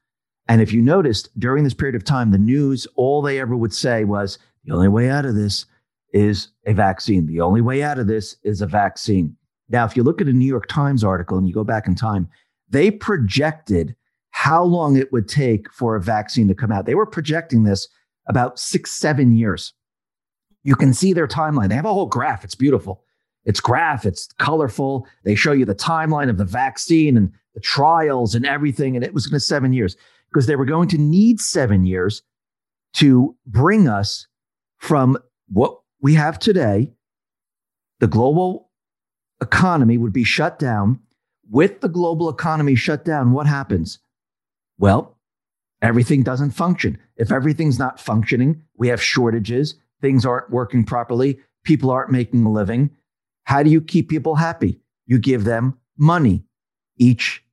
Speaker 2: And if you noticed during this period of time, the news, all they ever would say was the only way out of this is a vaccine. The only way out of this is a vaccine. Now, if you look at a New York Times article and you go back in time, they projected how long it would take for a vaccine to come out. They were projecting this about six, seven years. You can see their timeline. They have a whole graph. It's beautiful. It's graph, it's colorful. They show you the timeline of the vaccine and the trials and everything. And it was going to seven years because they were going to need seven years to bring us from what we have today. The global economy would be shut down. With the global economy shut down, what happens? Well, everything doesn't function. If everything's not functioning, we have shortages, things aren't working properly, people aren't making a living. How do you keep people happy? You give them money. each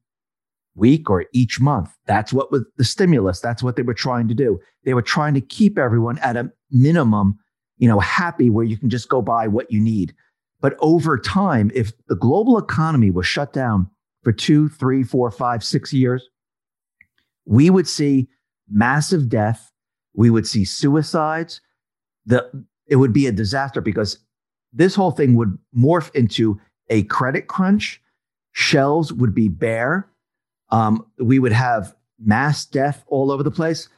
Speaker 2: week or each month. That's what was the stimulus. That's what they were trying to do. They were trying to keep everyone at a minimum, you know, happy where you can just go buy what you need. But over time, if the global economy was shut down for two, three, four, five, six years, we would see massive death. We would see suicides. The, it would be a disaster because this whole thing would morph into a credit crunch. Shelves would be bare. Um, we would have mass death all over the place.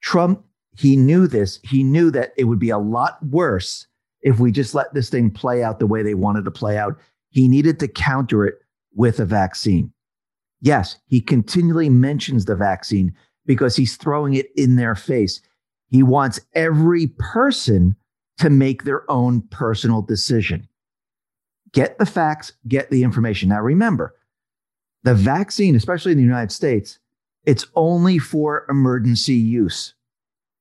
Speaker 2: Trump, he knew this. He knew that it would be a lot worse if we just let this thing play out the way they wanted to play out. He needed to counter it with a vaccine. Yes, he continually mentions the vaccine because he's throwing it in their face. He wants every person to make their own personal decision. Get the facts, get the information. Now, remember, the vaccine, especially in the United States, it's only for emergency use.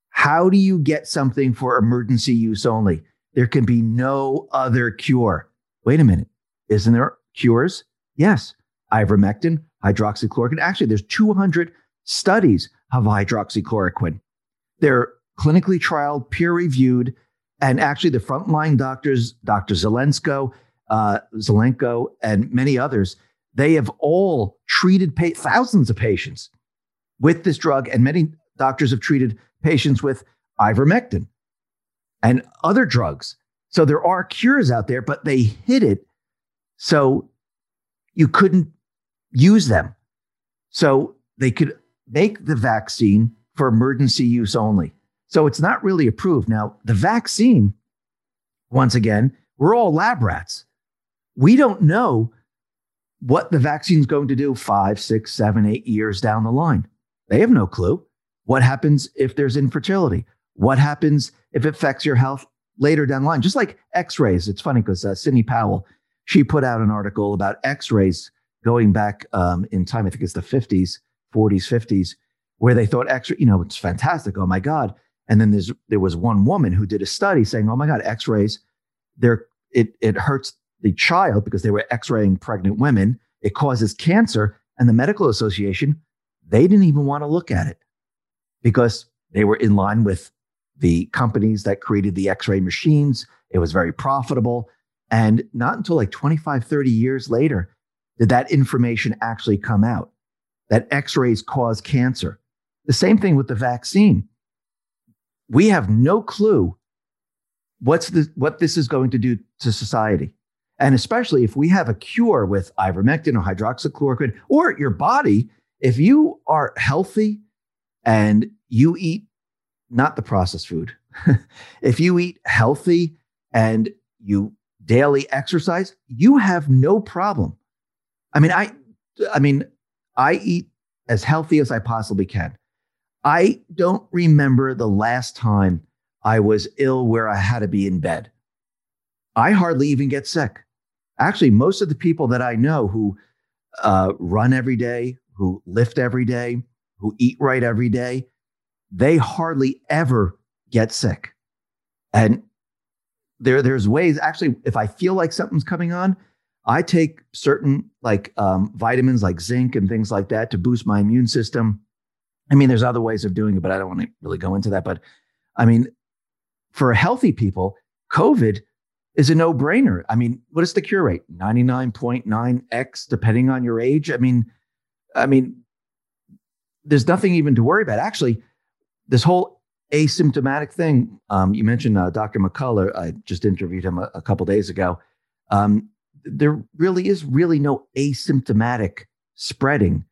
Speaker 2: How do you get something for emergency use only? There can be no other cure. Wait a minute. Isn't there cures? Yes. Ivermectin, hydroxychloroquine. Actually, there's 200 studies of hydroxychloroquine. They're clinically trialed, peer reviewed, and actually the frontline doctors, Dr. Zelensko, uh, Zelenko, and many others, they have all treated pa- thousands of patients with this drug, and many doctors have treated patients with ivermectin and other drugs. So there are cures out there, but they hid it so you couldn't use them. So they could make the vaccine for emergency use only. So it's not really approved. Now, the vaccine, once again, we're all lab rats. We don't know what the vaccine is going to do five, six, seven, eight years down the line. They have no clue. What happens if there's infertility? What happens if it affects your health later down the line? Just like x rays. It's funny because uh, Sidney Powell, she put out an article about x rays going back um, in time. I think it's the 50s, 40s, 50s, where they thought x you know, it's fantastic. Oh my God. And then there's, there was one woman who did a study saying, oh my God, x rays, they're, it, it hurts the child because they were x-raying pregnant women. It causes cancer. And the medical association, they didn't even want to look at it because they were in line with the companies that created the x-ray machines. It was very profitable. And not until like 25, 30 years later did that information actually come out that x-rays cause cancer. The same thing with the vaccine. We have no clue what's the, what this is going to do to society. And especially if we have a cure with ivermectin or hydroxychloroquine or your body, if you are healthy and you eat not the processed food, if you eat healthy and you daily exercise, you have no problem. I mean, I I mean, I eat as healthy as I possibly can. I don't remember the last time I was ill where I had to be in bed. I hardly even get sick actually, most of the people that I know who uh, run every day, who lift every day, who eat right every day, they hardly ever get sick. And there, there's ways, actually, if I feel like something's coming on, I take certain like um, vitamins like zinc and things like that to boost my immune system. I mean, there's other ways of doing it, but I don't want to really go into that. But I mean, for healthy people, COVID is a no brainer. I mean, what is the cure rate? 99.9x, depending on your age. I mean, I mean, there's nothing even to worry about. Actually, this whole asymptomatic thing, um, you mentioned uh, Dr. McCullough. I just interviewed him a, a couple days ago. Um, there really is really no asymptomatic spreading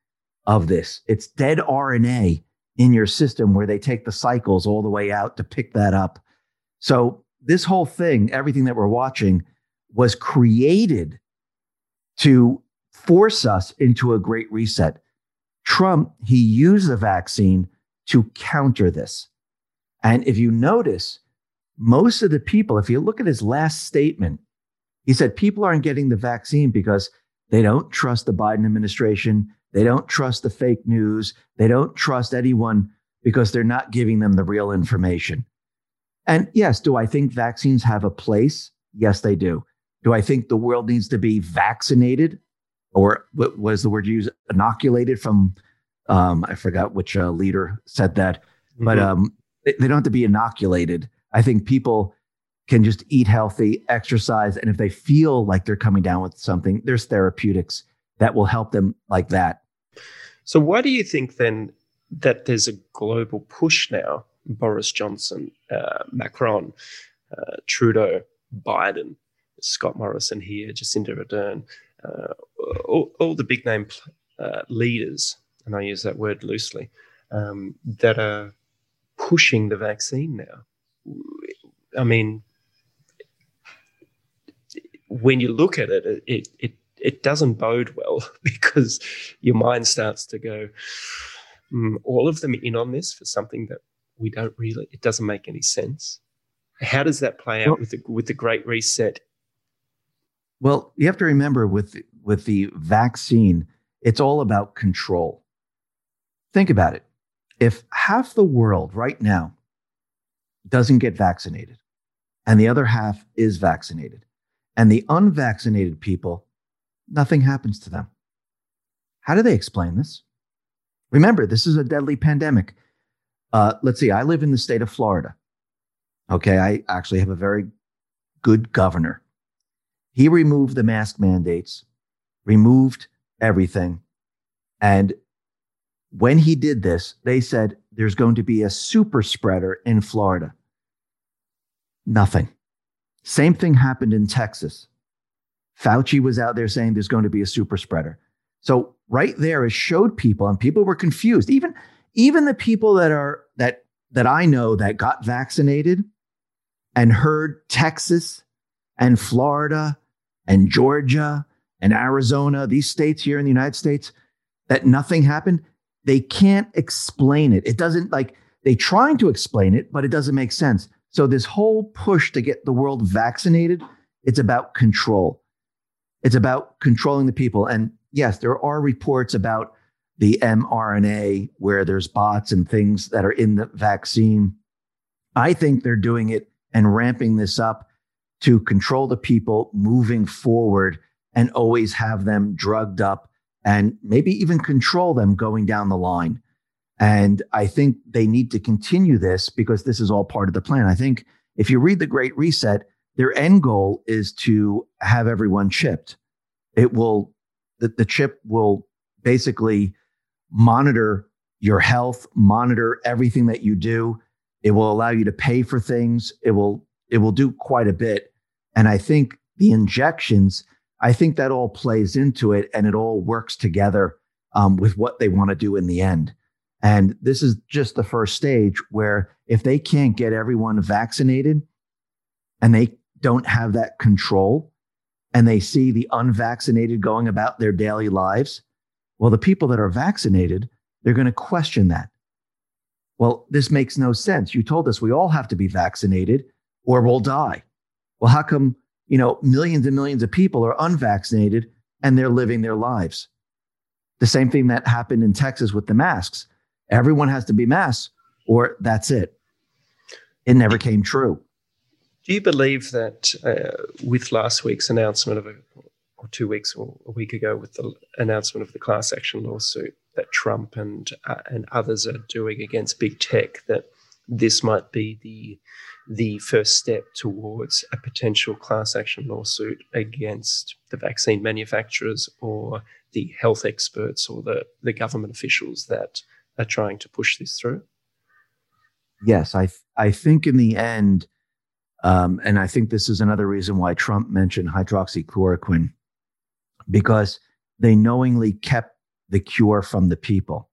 Speaker 2: of this. It's dead RNA in your system where they take the cycles all the way out to pick that up. So this whole thing, everything that we're watching, was created to force us into a great reset. Trump, he used the vaccine to counter this. And if you notice, most of the people, if you look at his last statement, he said people aren't getting the vaccine because they don't trust the Biden administration. They don't trust the fake news. They don't trust anyone because they're not giving them the real information. And yes, do I think vaccines have a place? Yes, they do. Do I think the world needs to be vaccinated? or what was the word you used? Inoculated from, um, I forgot which uh, leader said that, mm-hmm. but um, they, they don't have to be inoculated. I think people can just eat healthy, exercise, and if they feel like they're coming down with something, there's therapeutics that will help them like that.
Speaker 1: So, why do you think then that there's a global push now? Boris Johnson, uh, Macron, uh, Trudeau, Biden, Scott Morrison here, Jacinda Ardern, uh, all, all, the big name uh, leaders, and I use that word loosely, um, that are pushing the vaccine now. I mean, when you look at it, it, it it doesn't bode well because your mind starts to go, mm, all of them in on this for something that we don't really, it doesn't make any sense. How does that play out well, with the with the Great Reset?
Speaker 2: Well, you have to remember with with the vaccine, it's all about control. Think about it. If half the world right now doesn't get vaccinated, and the other half is vaccinated, and the unvaccinated people nothing happens to them. How do they explain this? Remember, this is a deadly pandemic. Uh, let's see, I live in the state of Florida. Okay, I actually have a very good governor. He removed the mask mandates, removed everything. And when he did this, they said there's going to be a super spreader in Florida. Nothing. Same thing happened in Texas. Fauci was out there saying there's going to be a super spreader. So right there, it showed people, and people were confused. Even even the people that are that that I know that got vaccinated and heard Texas and Florida and Georgia and Arizona, these states here in the United States, that nothing happened. They can't explain it. It doesn't like they trying to explain it, but it doesn't make sense. So this whole push to get the world vaccinated, it's about control. It's about controlling the people. And yes, there are reports about the mRNA where there's bots and things that are in the vaccine. I think they're doing it and ramping this up to control the people moving forward and always have them drugged up and maybe even control them going down the line. And I think they need to continue this because this is all part of the plan. I think if you read The Great Reset, their end goal is to have everyone chipped. It will, the, the chip will basically monitor your health, monitor everything that you do. It will allow you to pay for things. It will, it will do quite a bit. And I think the injections, I think that all plays into it and it all works together um, with what they want to do in the end. And this is just the first stage where if they can't get everyone vaccinated and they don't have that control and they see the unvaccinated going about their daily lives, well, the people that are vaccinated, they're going to question that. Well, this makes no sense. You told us we all have to be vaccinated or we'll die. Well, how come, you know, millions and millions of people are unvaccinated and they're living their lives? The same thing that happened in Texas with the masks. Everyone has to be mass, or that's it. It never came true.
Speaker 1: Do you believe that uh, with last week's announcement of a, or two weeks or a week ago with the announcement of the class action lawsuit that Trump and uh, and others are doing against big tech, that this might be the the first step towards a potential class action lawsuit against the vaccine manufacturers or the health experts or the, the government officials that are trying to push this through?
Speaker 2: Yes, I th- I think in the end um, and I think this is another reason why Trump mentioned hydroxychloroquine, because they knowingly kept the cure from the people.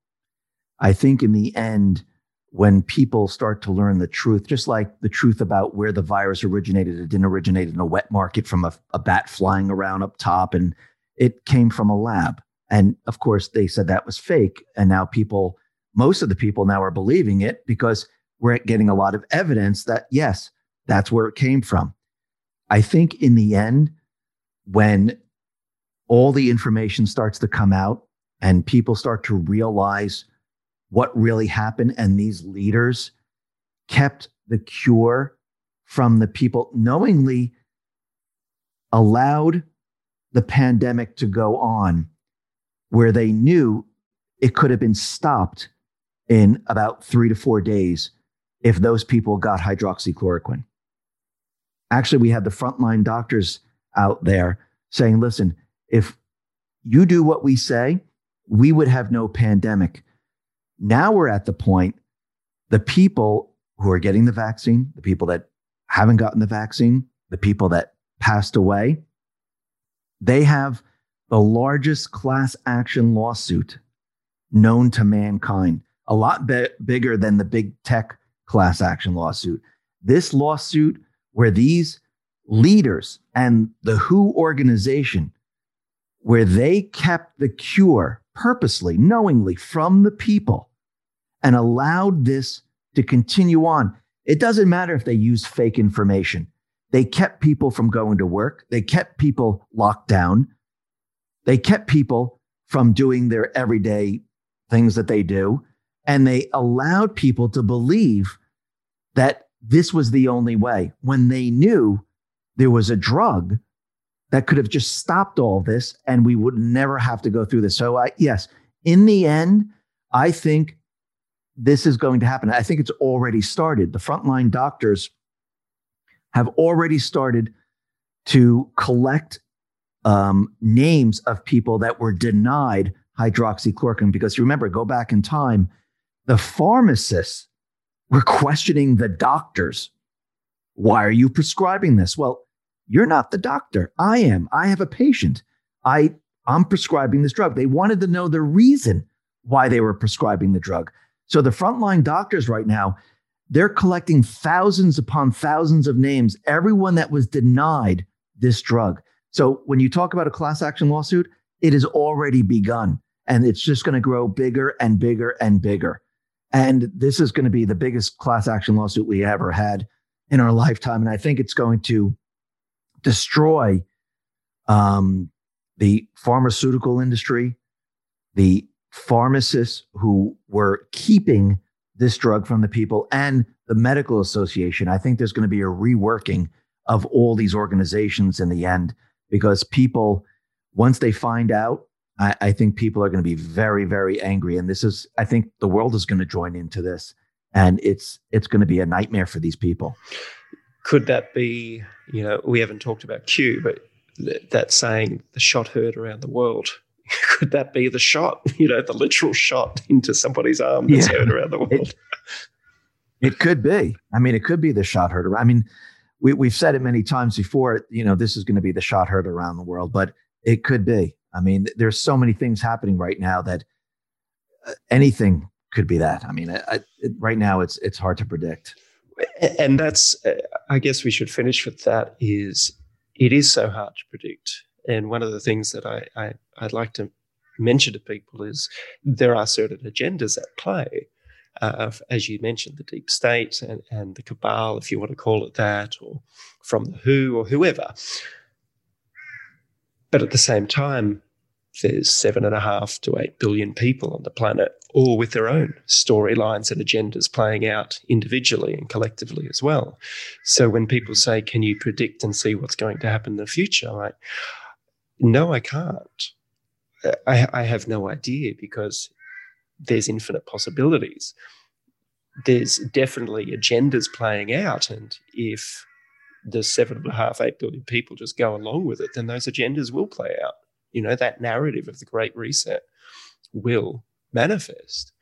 Speaker 2: I think in the end, when people start to learn the truth, just like the truth about where the virus originated, it didn't originate in a wet market from a, a bat flying around up top, and it came from a lab. And of course, they said that was fake. And now people, most of the people now are believing it because we're getting a lot of evidence that, yes, that's where it came from. I think in the end, when all the information starts to come out and people start to realize what really happened, and these leaders kept the cure from the people, knowingly allowed the pandemic to go on where they knew it could have been stopped in about three to four days if those people got hydroxychloroquine. Actually, we had the frontline doctors out there saying, listen, if you do what we say, we would have no pandemic. Now we're at the point the people who are getting the vaccine, the people that haven't gotten the vaccine, the people that passed away, they have the largest class action lawsuit known to mankind, a lot be- bigger than the big tech class action lawsuit. This lawsuit, where these leaders and the WHO organization, where they kept the cure purposely, knowingly from the people and allowed this to continue on. It doesn't matter if they use fake information. They kept people from going to work. They kept people locked down. They kept people from doing their everyday things that they do. And they allowed people to believe that this was the only way when they knew there was a drug that could have just stopped all this and we would never have to go through this. So, I, yes, in the end, I think this is going to happen. I think it's already started. The frontline doctors have already started to collect um, names of people that were denied hydroxychloroquine. Because remember, go back in time, the pharmacists were questioning the doctors. Why are you prescribing this? Well, you're not the doctor. I am. I have a patient. I, I'm prescribing this drug. They wanted to know the reason why they were prescribing the drug. So the frontline doctors right now, they're collecting thousands upon thousands of names, everyone that was denied this drug. So when you talk about a class action lawsuit, it has already begun and it's just going to grow bigger and bigger and bigger. And this is going to be the biggest class action lawsuit we ever had in our lifetime. And I think it's going to destroy um, the pharmaceutical industry, the pharmacists who were keeping this drug from the people, and the medical association. I think there's going to be a reworking of all these organizations in the end because people, once they find out, I, I think people are going to be very, very angry. And this is, I think the world is going to join into this. And it's it's going to be a nightmare for these people.
Speaker 1: Could that be, you know, we haven't talked about Q, but th- that saying the shot heard around the world could that be the shot? You know, the literal shot into somebody's arm that's yeah. heard around the world. It,
Speaker 2: it, could be. I mean, it could be the shot heard around. I mean, we, we've said it many times before. You know, this is going to be the shot heard around the world, but it could be. I mean, there's so many things happening right now that uh, anything could be that. I mean, I, I, right now it's it's hard to predict.
Speaker 1: And that's, uh, I guess, we should finish with that. Is it is so hard to predict and one of the things that I, I, I'd like to mention to people is there are certain agendas at play. Uh, as you mentioned, the deep state and, and the cabal, if you want to call it that, or from the WHO or whoever. But at the same time, there's seven and a half to eight billion people on the planet, all with their own storylines and agendas playing out individually and collectively as well. So when people say, Can you predict and see what's going to happen in the future? I'm Like, no, I can't. I, I have no idea because there's infinite possibilities. There's definitely agendas playing out. And if the seven and a half, eight billion people just go along with it, then those agendas will play out. You know, that narrative of the Great Reset will manifest.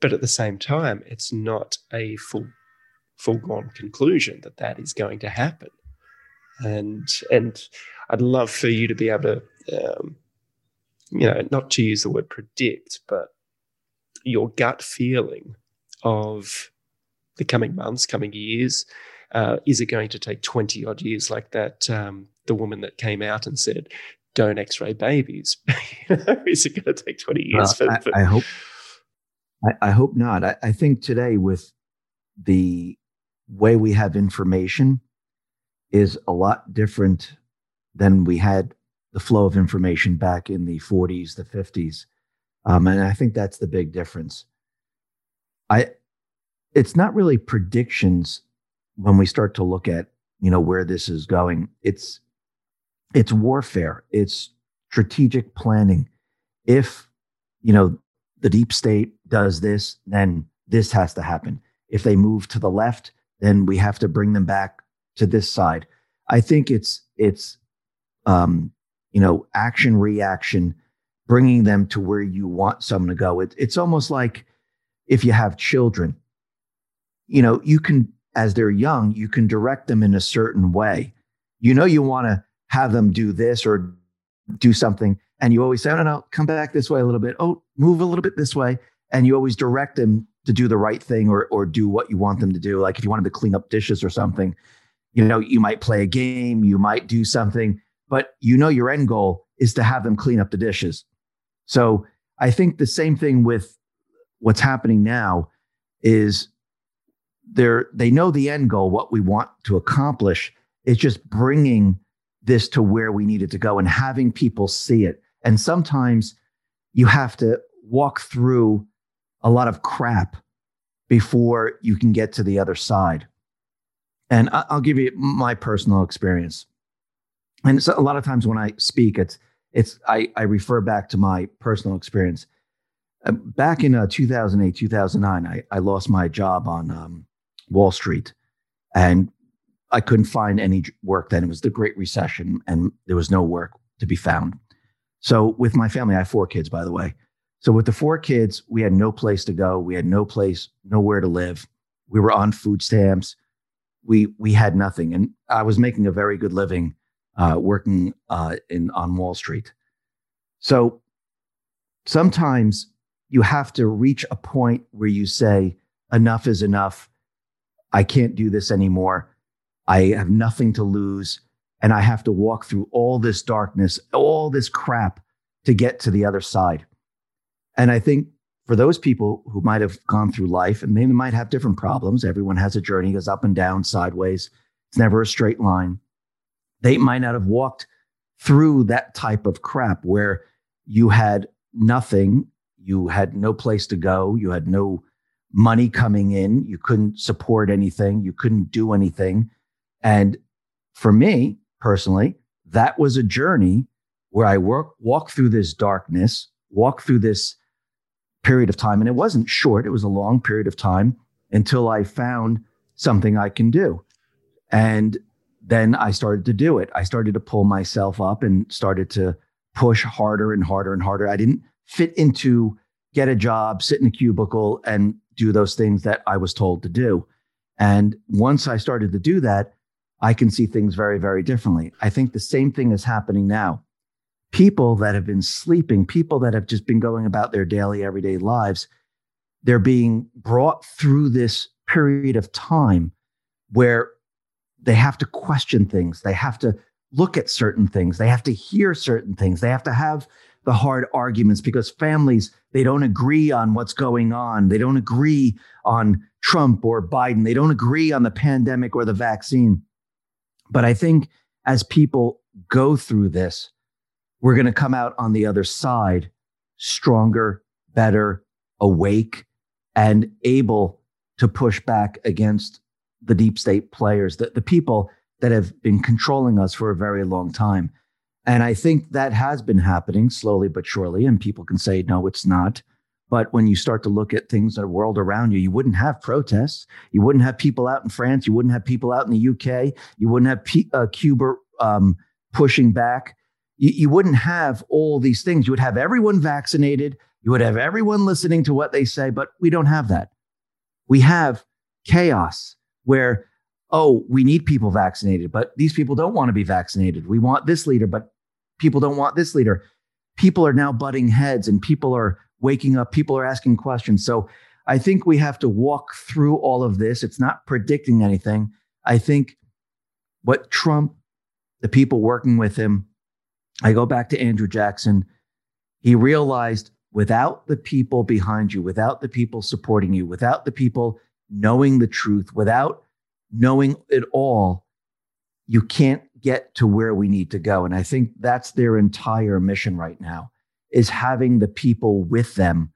Speaker 1: But at the same time, it's not a full, foregone conclusion that that is going to happen. And and I'd love for you to be able to, um, you know, not to use the word predict, but your gut feeling of the coming months, coming years. Uh, is it going to take 20 odd years like that? Um, the woman that came out and said, don't x ray babies. is it going to take 20 years?
Speaker 2: Well, for, for- I, I, hope. I, I hope not. I, I think today, with the way we have information, is a lot different than we had the flow of information back in the 40s, the 50s. Um, and I think that's the big difference. I, it's not really predictions when we start to look at, you know, where this is going. It's, it's warfare, it's strategic planning. If, you know, the deep state does this, then this has to happen. If they move to the left, then we have to bring them back to this side. I think it's it's um, you know action reaction, bringing them to where you want someone to go. It, it's almost like if you have children, you know, you can as they're young, you can direct them in a certain way. You know, you want to have them do this or do something, and you always say, "No, no, no, come back this way a little bit. Oh, move a little bit this way," and you always direct them to do the right thing or or do what you want them to do. Like if you wanted to clean up dishes or something, you know, you might play a game, you might do something, but you know your end goal is to have them clean up the dishes. So I think the same thing with what's happening now is they're they know the end goal, what we want to accomplish. It's just bringing this to where we needed to go and having people see it. And sometimes you have to walk through a lot of crap before you can get to the other side. And I'll give you my personal experience. And so a lot of times when I speak, it's it's I, I refer back to my personal experience. Uh, back in uh, 2008, 2009, I, I lost my job on um, Wall Street, and I couldn't find any work then. It was the Great Recession, and there was no work to be found. So with my family, I have four kids, by the way. So with the four kids, we had no place to go. We had no place, nowhere to live. We were on food stamps we we had nothing, and I was making a very good living uh, working uh, in on Wall Street. So sometimes you have to reach a point where you say enough is enough. I can't do this anymore. I have nothing to lose, and I have to walk through all this darkness, all this crap to get to the other side. And I think for those people who might have gone through life and they might have different problems, everyone has a journey, goes up and down, sideways. It's never a straight line. They might not have walked through that type of crap where you had nothing, you had no place to go, you had no money coming in, you couldn't support anything, you couldn't do anything. And for me personally, that was a journey where I work, walked through this darkness, walked through this period of time. And it wasn't short, it was a long period of time until I found something I can do. And then I started to do it. I started to pull myself up and started to push harder and harder and harder. I didn't fit into get a job, sit in a cubicle, and do those things that I was told to do. And once I started to do that, I can see things very, very differently. I think the same thing is happening now people that have been sleeping, people that have just been going about their daily, everyday lives, they're being brought through this period of time where they have to question things. They have to look at certain things. They have to hear certain things. They have to have the hard arguments because families, they don't agree on what's going on. They don't agree on Trump or Biden. They don't agree on the pandemic or the vaccine. But I think as people go through this, we're going to come out on the other side stronger, better, awake, and able to push back against the deep state players, the, the people that have been controlling us for a very long time. And I think that has been happening slowly but surely. And people can say, no, it's not. But when you start to look at things in the world around you, you wouldn't have protests. You wouldn't have people out in France. You wouldn't have people out in the UK. You wouldn't have P- uh, Cuba um, pushing back you, you wouldn't have all these things. You would have everyone vaccinated. You would have everyone listening to what they say, but we don't have that. We have chaos where, oh, we need people vaccinated, but these people don't want to be vaccinated. We want this leader, but people don't want this leader. People are now butting heads and people are waking up. People are asking questions. So I think we have to walk through all of this. It's not predicting anything. I think what Trump, the people working with him, I go back to Andrew Jackson. He realized without the people behind you, without the people supporting you, without the people knowing the truth, without knowing it all, you can't get to where we need to go. And I think that's their entire mission right now is having the people with them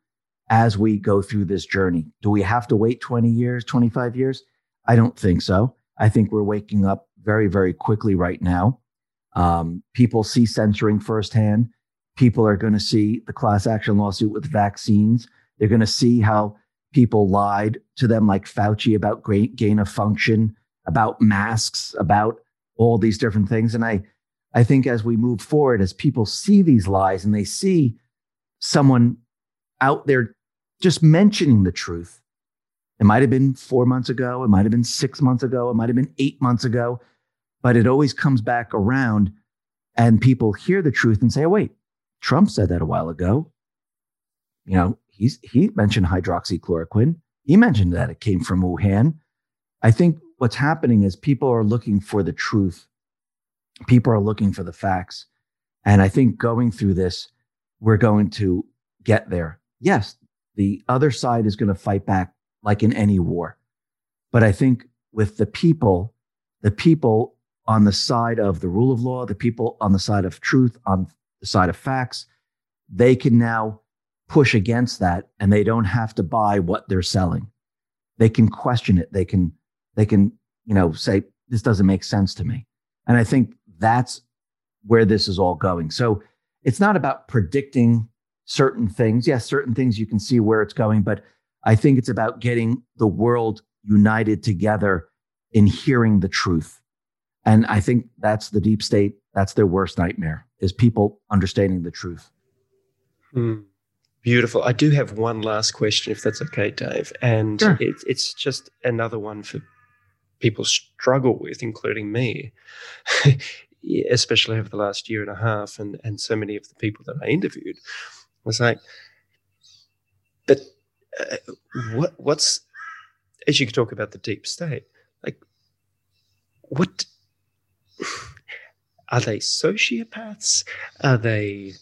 Speaker 2: as we go through this journey. Do we have to wait 20 years, 25 years? I don't think so. I think we're waking up very, very quickly right now. Um, people see censoring firsthand. People are going to see the class action lawsuit with vaccines. They're going to see how people lied to them, like Fauci, about gain of function, about masks, about all these different things. And I, I think as we move forward, as people see these lies and they see someone out there just mentioning the truth, it might have been four months ago, it might have been six months ago, it might have been eight months ago, but it always comes back around and people hear the truth and say, oh, wait, Trump said that a while ago. You know, he's, he mentioned hydroxychloroquine. He mentioned that it came from Wuhan. I think what's happening is people are looking for the truth. People are looking for the facts. And I think going through this, we're going to get there. Yes, the other side is going to fight back like in any war. But I think with the people, the people on the side of the rule of law, the people on the side of truth, on the side of facts, they can now push against that and they don't have to buy what they're selling. They can question it. They can they can, you know, say, this doesn't make sense to me. And I think that's where this is all going. So it's not about predicting certain things. Yes, certain things you can see where it's going, but I think it's about getting the world united together in hearing the truth. And I think that's the deep state. That's their worst nightmare is people understanding the truth.
Speaker 1: Hmm. Beautiful. I do have one last question, if that's okay, Dave. And sure. it, it's just another one for people struggle with, including me, especially over the last year and a half, and, and so many of the people that I interviewed. Was like, but uh, what what's as you talk about the deep state, like what are they sociopaths? Are they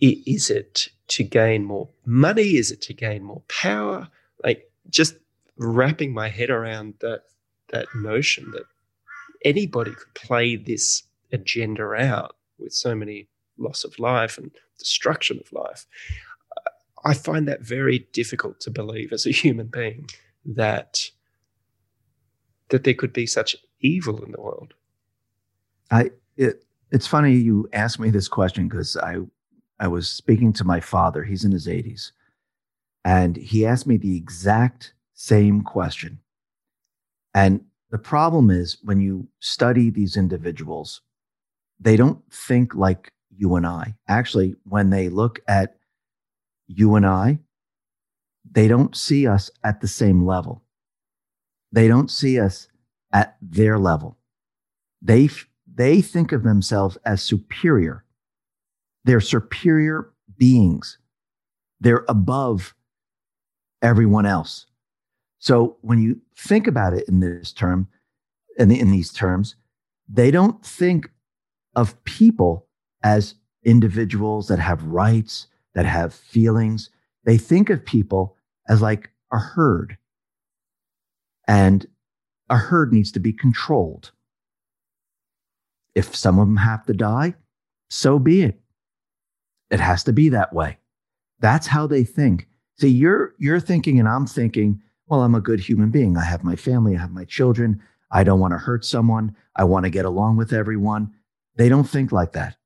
Speaker 1: is it to gain more money? Is it to gain more power? Like just wrapping my head around that that notion that anybody could play this agenda out with so many loss of life and destruction of life. Uh, I find that very difficult to believe as a human being that that there could be such evil in the world.
Speaker 2: I it, it's funny you asked me this question because I I was speaking to my father. He's in his 80s. And he asked me the exact same question. And the problem is when you study these individuals, they don't think like you and I. Actually, when they look at you and I, they don't see us at the same level. They don't see us at their level. They, they think of themselves as superior. They're superior beings. They're above everyone else. So when you think about it in this term, in, the, in these terms, they don't think of people as individuals that have rights, that have feelings. They think of people as like a herd. And a herd needs to be controlled. If some of them have to die, so be it. It has to be that way. That's how they think. See, you're you're thinking and I'm thinking well, I'm a good human being. I have my family, I have my children. I don't want to hurt someone. I want to get along with everyone. They don't think like that.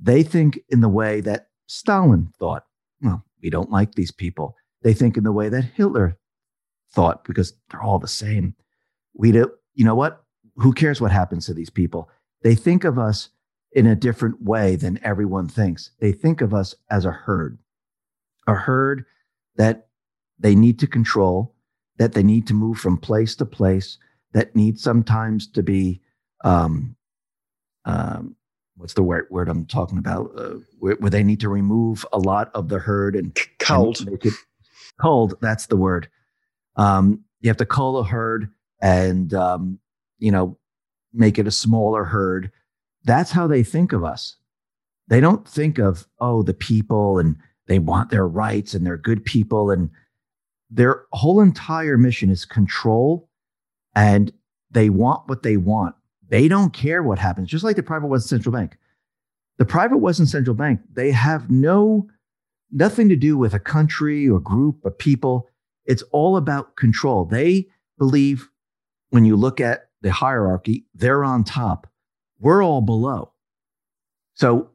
Speaker 2: They think in the way that Stalin thought. Well, we don't like these people. They think in the way that Hitler thought because they're all the same. We do, you know what? Who cares what happens to these people? They think of us in a different way than everyone thinks. They think of us as a herd, a herd that they need to control, that they need to move from place to place, that need sometimes to be, um, um, what's the word, word I'm talking about, uh, where, where, they need to remove a lot of the herd and
Speaker 1: cold.
Speaker 2: And make it cold. That's the word. Um, you have to cull a herd and, um, you know, make it a smaller herd. That's how they think of us. They don't think of, oh, the people and they want their rights and they're good people and their whole entire mission is control and they want what they want. They don't care what happens, just like the private Western Central Bank. The private Western Central Bank, they have no nothing to do with a country or group of people. It's all about control. They believe when you look at the hierarchy, they're on top. We're all below. So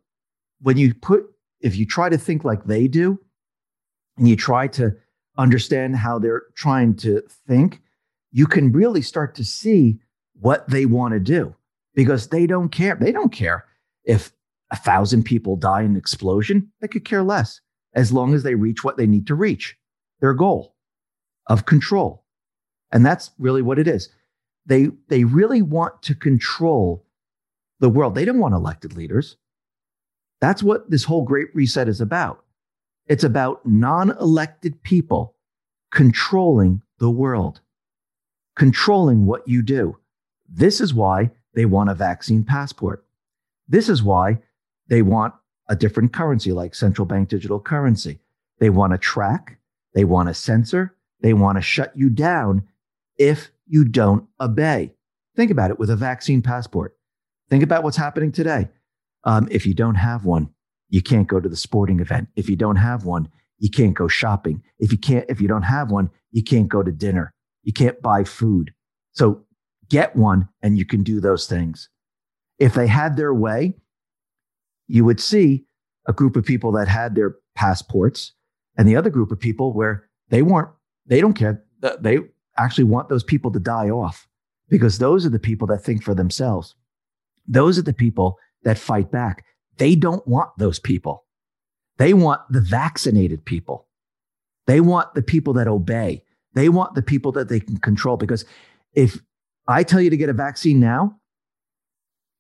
Speaker 2: when you put, if you try to think like they do, and you try to understand how they're trying to think, you can really start to see what they want to do because they don't care. They don't care if a thousand people die in an explosion. They could care less as long as they reach what they need to reach, their goal of control. And that's really what it is. They, they really want to control the world. They don't want elected leaders. That's what this whole great reset is about. It's about non elected people controlling the world, controlling what you do. This is why they want a vaccine passport. This is why they want a different currency like central bank digital currency. They want to track, they want to censor, they want to shut you down if you don't obey. Think about it with a vaccine passport. Think about what's happening today. Um, if you don't have one, you can't go to the sporting event. If you don't have one, you can't go shopping. If you can't, if you don't have one, you can't go to dinner. You can't buy food. So get one and you can do those things. If they had their way, you would see a group of people that had their passports and the other group of people where they weren't, they don't care. They actually want those people to die off because those are the people that think for themselves. Those are the people that fight back. They don't want those people. They want the vaccinated people. They want the people that obey. They want the people that they can control. Because if I tell you to get a vaccine now,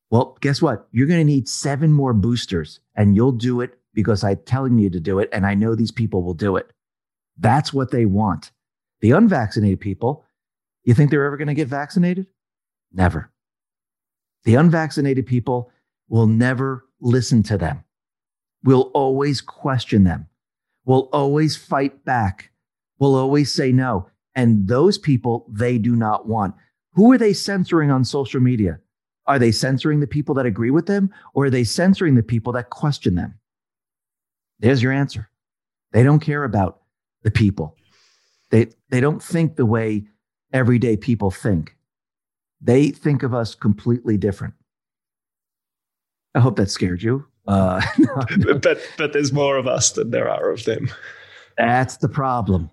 Speaker 2: well, guess what? You're going to need seven more boosters, and you'll do it because I'm telling you to do it. And I know these people will do it. That's what they want. The unvaccinated people, you think they're ever going to get vaccinated? Never. The unvaccinated people will never listen to them. We'll always question them. We'll always fight back. We'll always say no. And those people they do not want. Who are they censoring on social media? Are they censoring the people that agree with them or are they censoring the people that question them? There's your answer. They don't care about the people. They, they don't think the way everyday people think. They think of us completely different. I hope that scared you. Uh,
Speaker 1: no, no. But but there's more of us than there are of them.
Speaker 2: That's the problem.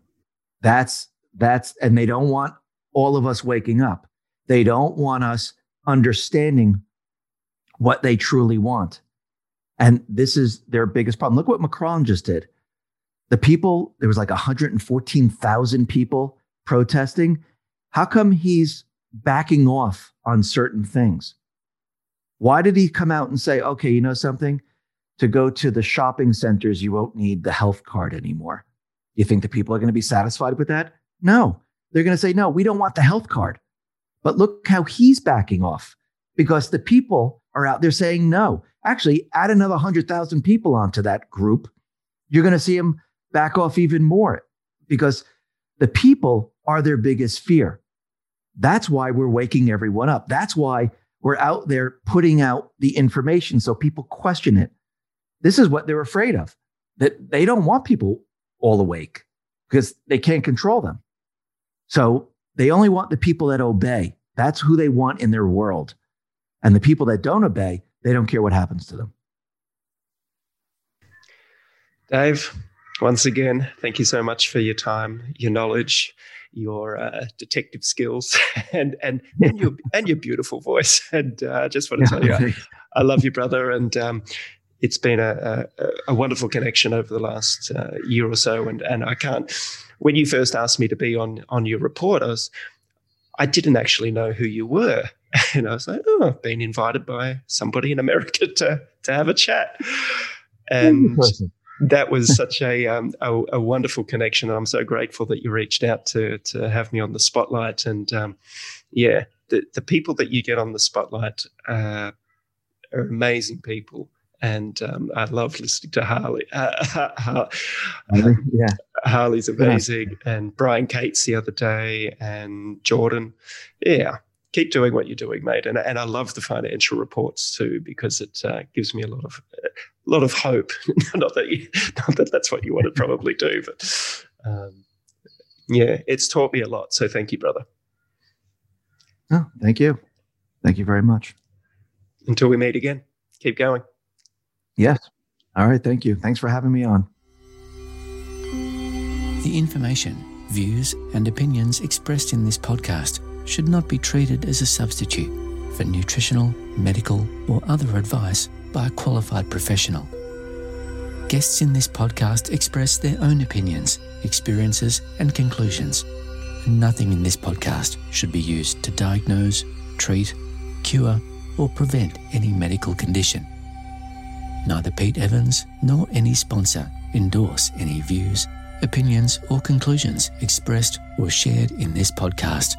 Speaker 2: That's that's and they don't want all of us waking up. They don't want us understanding what they truly want. And this is their biggest problem. Look what Macron just did. The people, there was like 114,000 people protesting. How come he's backing off on certain things? Why did he come out and say, okay, you know something? To go to the shopping centers, you won't need the health card anymore. You think the people are going to be satisfied with that? No. They're going to say, no, we don't want the health card. But look how he's backing off because the people are out there saying no. Actually, add another 100,000 people onto that group. You're going to see him back off even more because the people are their biggest fear. That's why we're waking everyone up. That's why we're out there putting out the information so people question it. This is what they're afraid of, that they don't want people all awake because they can't control them. So they only want the people that obey. That's who they want in their world. And the people that don't obey, they don't care what happens to them.
Speaker 1: Dave, once again, thank you so much for your time, your knowledge, your uh, detective skills, and and and your and your beautiful voice. And uh, I just want to tell you, I, I love you, brother, and um, it's been a, a, a, wonderful connection over the last uh, year or so. And and I can't. When you first asked me to be on on your report, I was I didn't actually know who you were. And I was like, oh, I've been invited by somebody in America to to have a chat. And that was such a, um, a, a wonderful connection. And I'm so grateful that you reached out to to have me on the spotlight. And um, yeah, the the people that you get on the spotlight uh, are amazing people. And um, I love listening to Harley. Uh, yeah, Harley's amazing, yeah. and Brian Cates the other day, and Jordan. Yeah, keep doing what you're doing, mate. And and I love the financial reports too because it uh, gives me a lot of a lot of hope. not that you, not that that's what you want to probably do, but um, yeah, it's taught me a lot. So thank you, brother.
Speaker 2: Oh, thank you. Thank you very much.
Speaker 1: Until we meet again, keep going.
Speaker 2: Yes. All right. Thank you. Thanks for having me on.
Speaker 3: The information, views, and opinions expressed in this podcast should not be treated as a substitute for nutritional, medical, or other advice by a qualified professional. Guests in this podcast express their own opinions, experiences, and conclusions. Nothing in this podcast should be used to diagnose, treat, cure, or prevent any medical condition. Neither Pete Evans nor any sponsor endorse any views, opinions, or conclusions expressed or shared in this podcast.